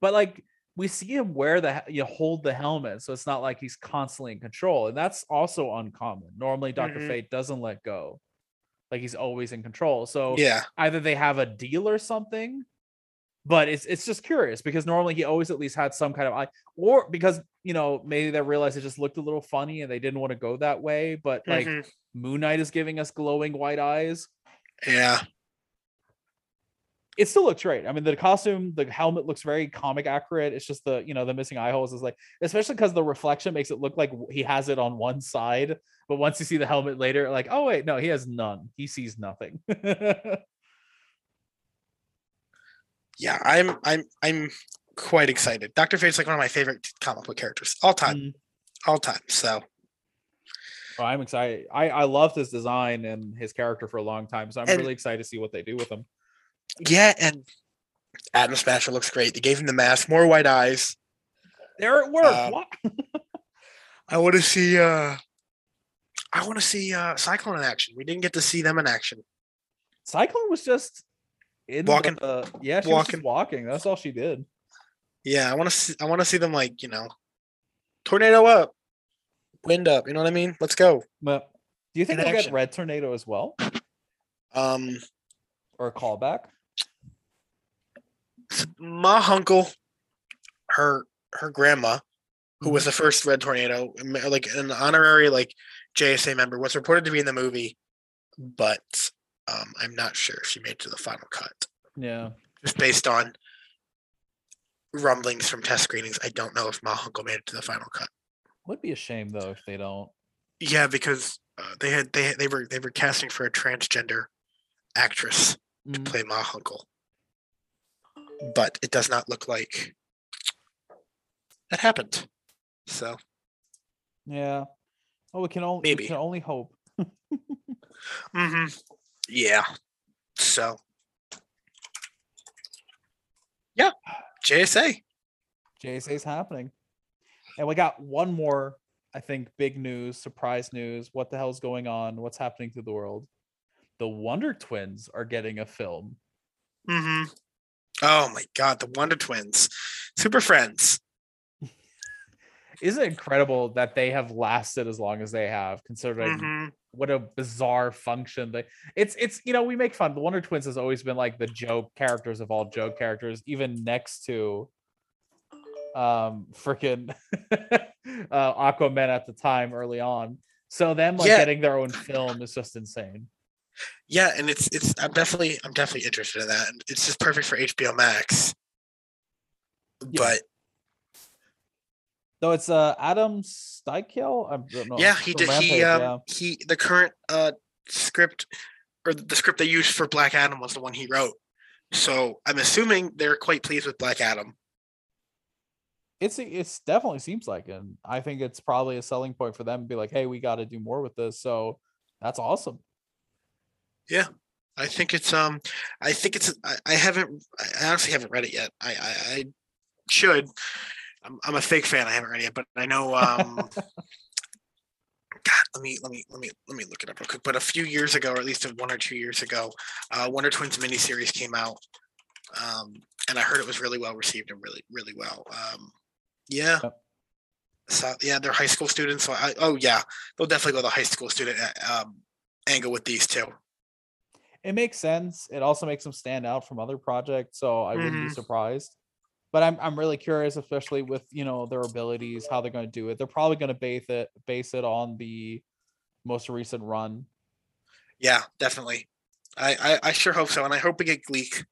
But like we see him wear the you hold the helmet, so it's not like he's constantly in control, and that's also uncommon. Normally, Doctor Mhm. Fate doesn't let go, like he's always in control. So Yeah. either they have a deal or something, but it's it's just curious because normally he always at least had some kind of eye, or because you know maybe they realized it just looked a little funny and they didn't want to go that way. But like Mhm. Moon Knight is giving us glowing white eyes. Yeah. it still looks great. I mean, the costume, the helmet looks very comic accurate. It's just the you know the missing eye holes is like, especially because the reflection makes it look like he has it on one side, but once you see the helmet later, like, oh wait, no, he has none. He sees nothing. [LAUGHS] Yeah. I'm I'm I'm quite excited. Doctor Fate's like one of my favorite comic book characters all time. Mm. All time. So Oh, I'm excited. I I loved his design and his character for a long time, so I'm And- really excited to see what they do with him. yeah, and Atom Smasher looks great. They gave him the mask, more white eyes. There it worked. Uh, What? [LAUGHS] I want to see uh I want to see uh Cyclone in action. We didn't get to see them in action. Cyclone was just in Walking. The, yeah, she was just Walking. walking. That's all she did. Yeah, I want to see I want to see them like, you know, tornado up, wind up, you know what I mean? Let's go. But do you think In we'll get. Red Tornado as well, Um or a callback? Ma Hunkel, her her grandma, who Mm-hmm. was the first Red Tornado, like an honorary like JSA member, was reported to be in the movie, but um, I'm not sure if she made it to the final cut. Yeah. Just based on rumblings from test screenings, I don't know if Ma Hunkel made it to the final cut. Would be a shame though if they don't. Yeah, because uh, they had they they were they were casting for a transgender actress to Mm. play Ma Hunkel, but it does not look like that happened. So Yeah. Oh, we can only Maybe. we can only hope. [LAUGHS] hmm Yeah. So. Yeah. JSA. JSA's happening. And we got one more, I think, big news, surprise news. What the hell's going on? What's happening to the world? The Wonder Twins are getting a film. Mm-hmm. Oh my God, the Wonder Twins, Super Friends. Isn't it incredible that they have lasted as long as they have, considering hmm what a bizarre function they it's it's you know we make fun the wonder twins has always been like the joke characters of all joke characters even next to um freaking [LAUGHS] uh aquaman at the time early on so them like Yeah. getting their own [LAUGHS] film is just insane Yeah, and it's it's I'm definitely I'm definitely interested in that. It's just perfect for HBO Max. But though it's uh adam Sztykiel. i don't know yeah, he did Rampage, he um yeah. he the current uh script or the script they used for Black Adam was the one he wrote. So I'm assuming they're quite pleased with Black Adam. It's it's definitely seems like it. and i think it's probably a selling point for them to be like hey we got to do more with this so that's awesome yeah I think it's um I think it's I, I haven't I honestly haven't read it yet. I I, I should. I'm, I'm a fake fan. I haven't read it yet, but I know um [LAUGHS] God, let me let me let me let me look it up real quick. But a few years ago, or at least one or two years ago, uh Wonder Twins miniseries came out. Um and I heard it was really well received and really, really well. Um yeah. Yep. So yeah, they're high school students. So I oh yeah, they'll definitely go the high school student uh, um angle with these two. it makes sense. It also makes them stand out from other projects, so I wouldn't be Mhm. surprised. But I'm I'm really curious, especially with you know their abilities, how they're going to do it. They're probably going to base it base it on the most recent run. Yeah, definitely. I, I I sure hope so, and I hope we get Gleek.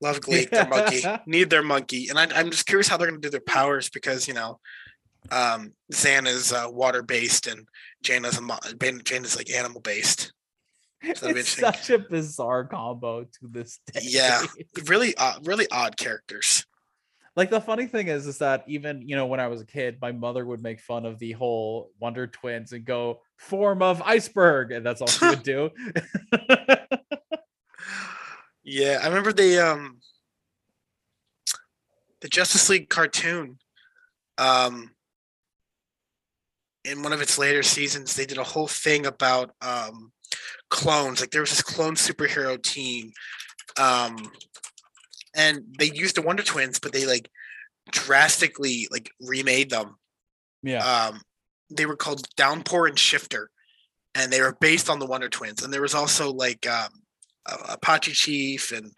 Love [LAUGHS] Gleek, their monkey. Need their monkey, and I, I'm just curious how they're going to do their powers because you know, um, Zan is uh, water based and Jayna's a mo- Jane Jane is like animal based. So it's such a bizarre combo to this [LAUGHS] day. Yeah. Really, odd, really odd characters. like the funny thing is is that even you know when i was a kid my mother would make fun of the whole wonder twins and go form of iceberg and that's all she would do [LAUGHS] Yeah, I remember the um the Justice League cartoon. Um in one of its later seasons, they did a whole thing about um clones. Like there was this clone superhero team. Um and they used the Wonder Twins, but they like drastically like remade them. Yeah. Um, they were called Downpour and Shifter, and they were based on the Wonder Twins. And there was also like um, Apache Chief and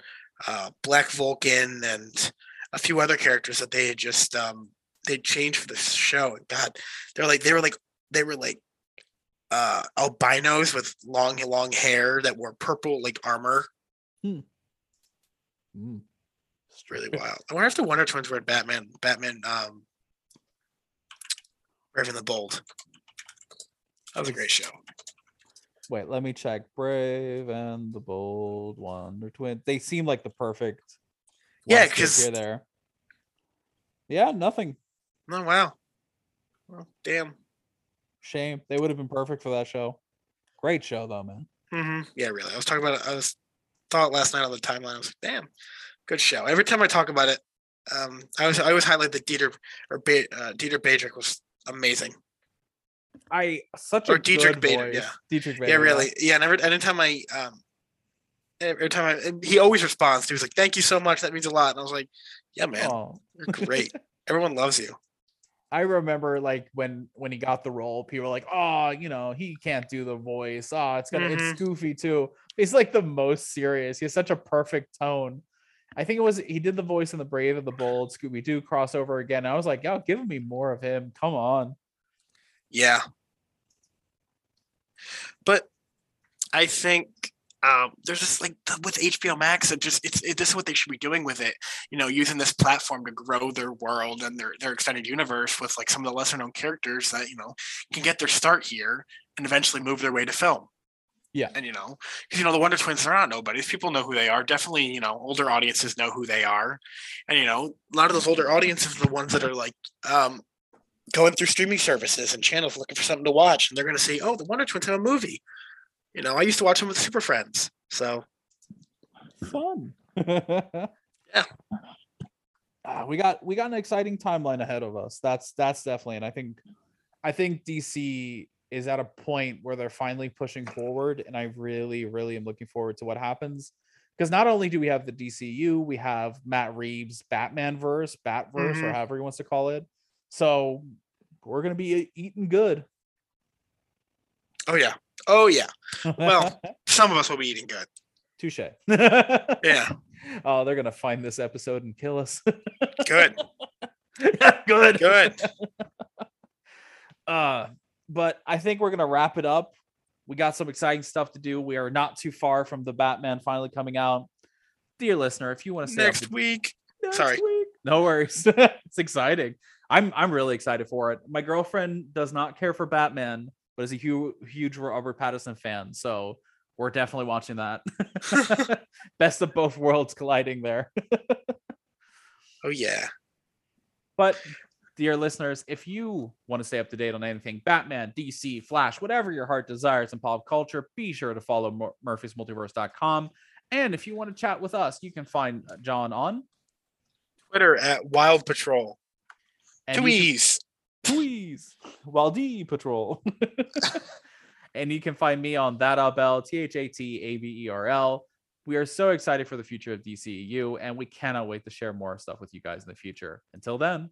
uh, Black Vulcan and a few other characters that they had just um, they changed for this show. God, they're like they were like they were like uh, albinos with long long hair that wore purple like armor. Mm. It's really wild. I wonder if the Wonder Twins were in Batman. Batman, um, Brave and the Bold. That was a great show. Wait, let me check. Brave and the Bold Wonder Twin. They seem like the perfect. Yeah, ones to 'cause- appear there. Yeah, nothing. Oh wow. Well, damn. Shame. They would have been perfect for that show. Great show though, man. hmm Yeah, really. I was talking about it. I was thought last night on the timeline. I was like, damn, good show. Every time I talk about it, um, I was I always highlight that Dieter or ba- uh, Dieter Badrick was amazing. I such a Or Diedrich good Bader, voice. yeah. Diedrich Bader. Yeah, really. Yeah, and every anytime I um, every time I he always responds. He was like, "Thank you so much. That means a lot." And I was like, "Yeah, man, Oh. you're great. [LAUGHS] Everyone loves you." I remember like when when he got the role, people were like, "Oh, you know, he can't do the voice. Oh, it's gonna Mhm. it's goofy too." He's like the most serious. He has such a perfect tone. I think it was he did the voice in the Brave and the Bold Scooby Doo crossover again. I was like, "Yo, give me more of him. Come on." Yeah. But I think um, there's just like with HBO Max, it just it's it, this is what they should be doing with it. You know, using this platform to grow their world and their their extended universe with like some of the lesser known characters that you know can get their start here and eventually move their way to film. Yeah. And you know, because you know the Wonder Twins are not nobodies. People know who they are. Definitely, you know, older audiences know who they are, and you know, a lot of those older audiences are the ones that are like um, going through streaming services and channels looking for something to watch, and they're going to see, oh, the Wonder Twins have a movie. You know, I used to watch them with Super Friends, so Fun. [LAUGHS] yeah. we got we got an exciting timeline ahead of us. That's that's definitely and I think I think DC is at a point where they're finally pushing forward and I really really am looking forward to what happens because not only do we have the DCU, we have Matt Reeves Batman verse, Batverse or Mhm. however he wants to call it. So we're going to be e- eating good. oh yeah, oh yeah. Well, [LAUGHS] Some of us will be eating good. touche. Yeah, [LAUGHS] Oh, they're gonna find this episode and kill us. good, [LAUGHS] good. good. Uh, but I think we're gonna wrap it up. We got some exciting stuff to do. We are not too far from the Batman finally coming out. Dear listener, if you want to stay Next to- week, next sorry. week, no worries. it's exciting. I'm I'm really excited for it. My girlfriend does not care for Batman, but is a huge huge Robert Pattinson fan. So we're definitely watching that. [LAUGHS] Best of both worlds colliding there. oh yeah. But dear listeners, if you want to stay up to date on anything Batman, DC, Flash, whatever your heart desires in pop culture, be sure to follow Mur- murphysmultiverse.com. And if you want to chat with us, you can find uh, John on Twitter at Wild Patrol. And you can- Tweez. Please, Waldi Patrol. [LAUGHS] and you can find me on that Bell, T H A T A B E R L. We are so excited for the future of DCEU, and we cannot wait to share more stuff with you guys in the future. Until then.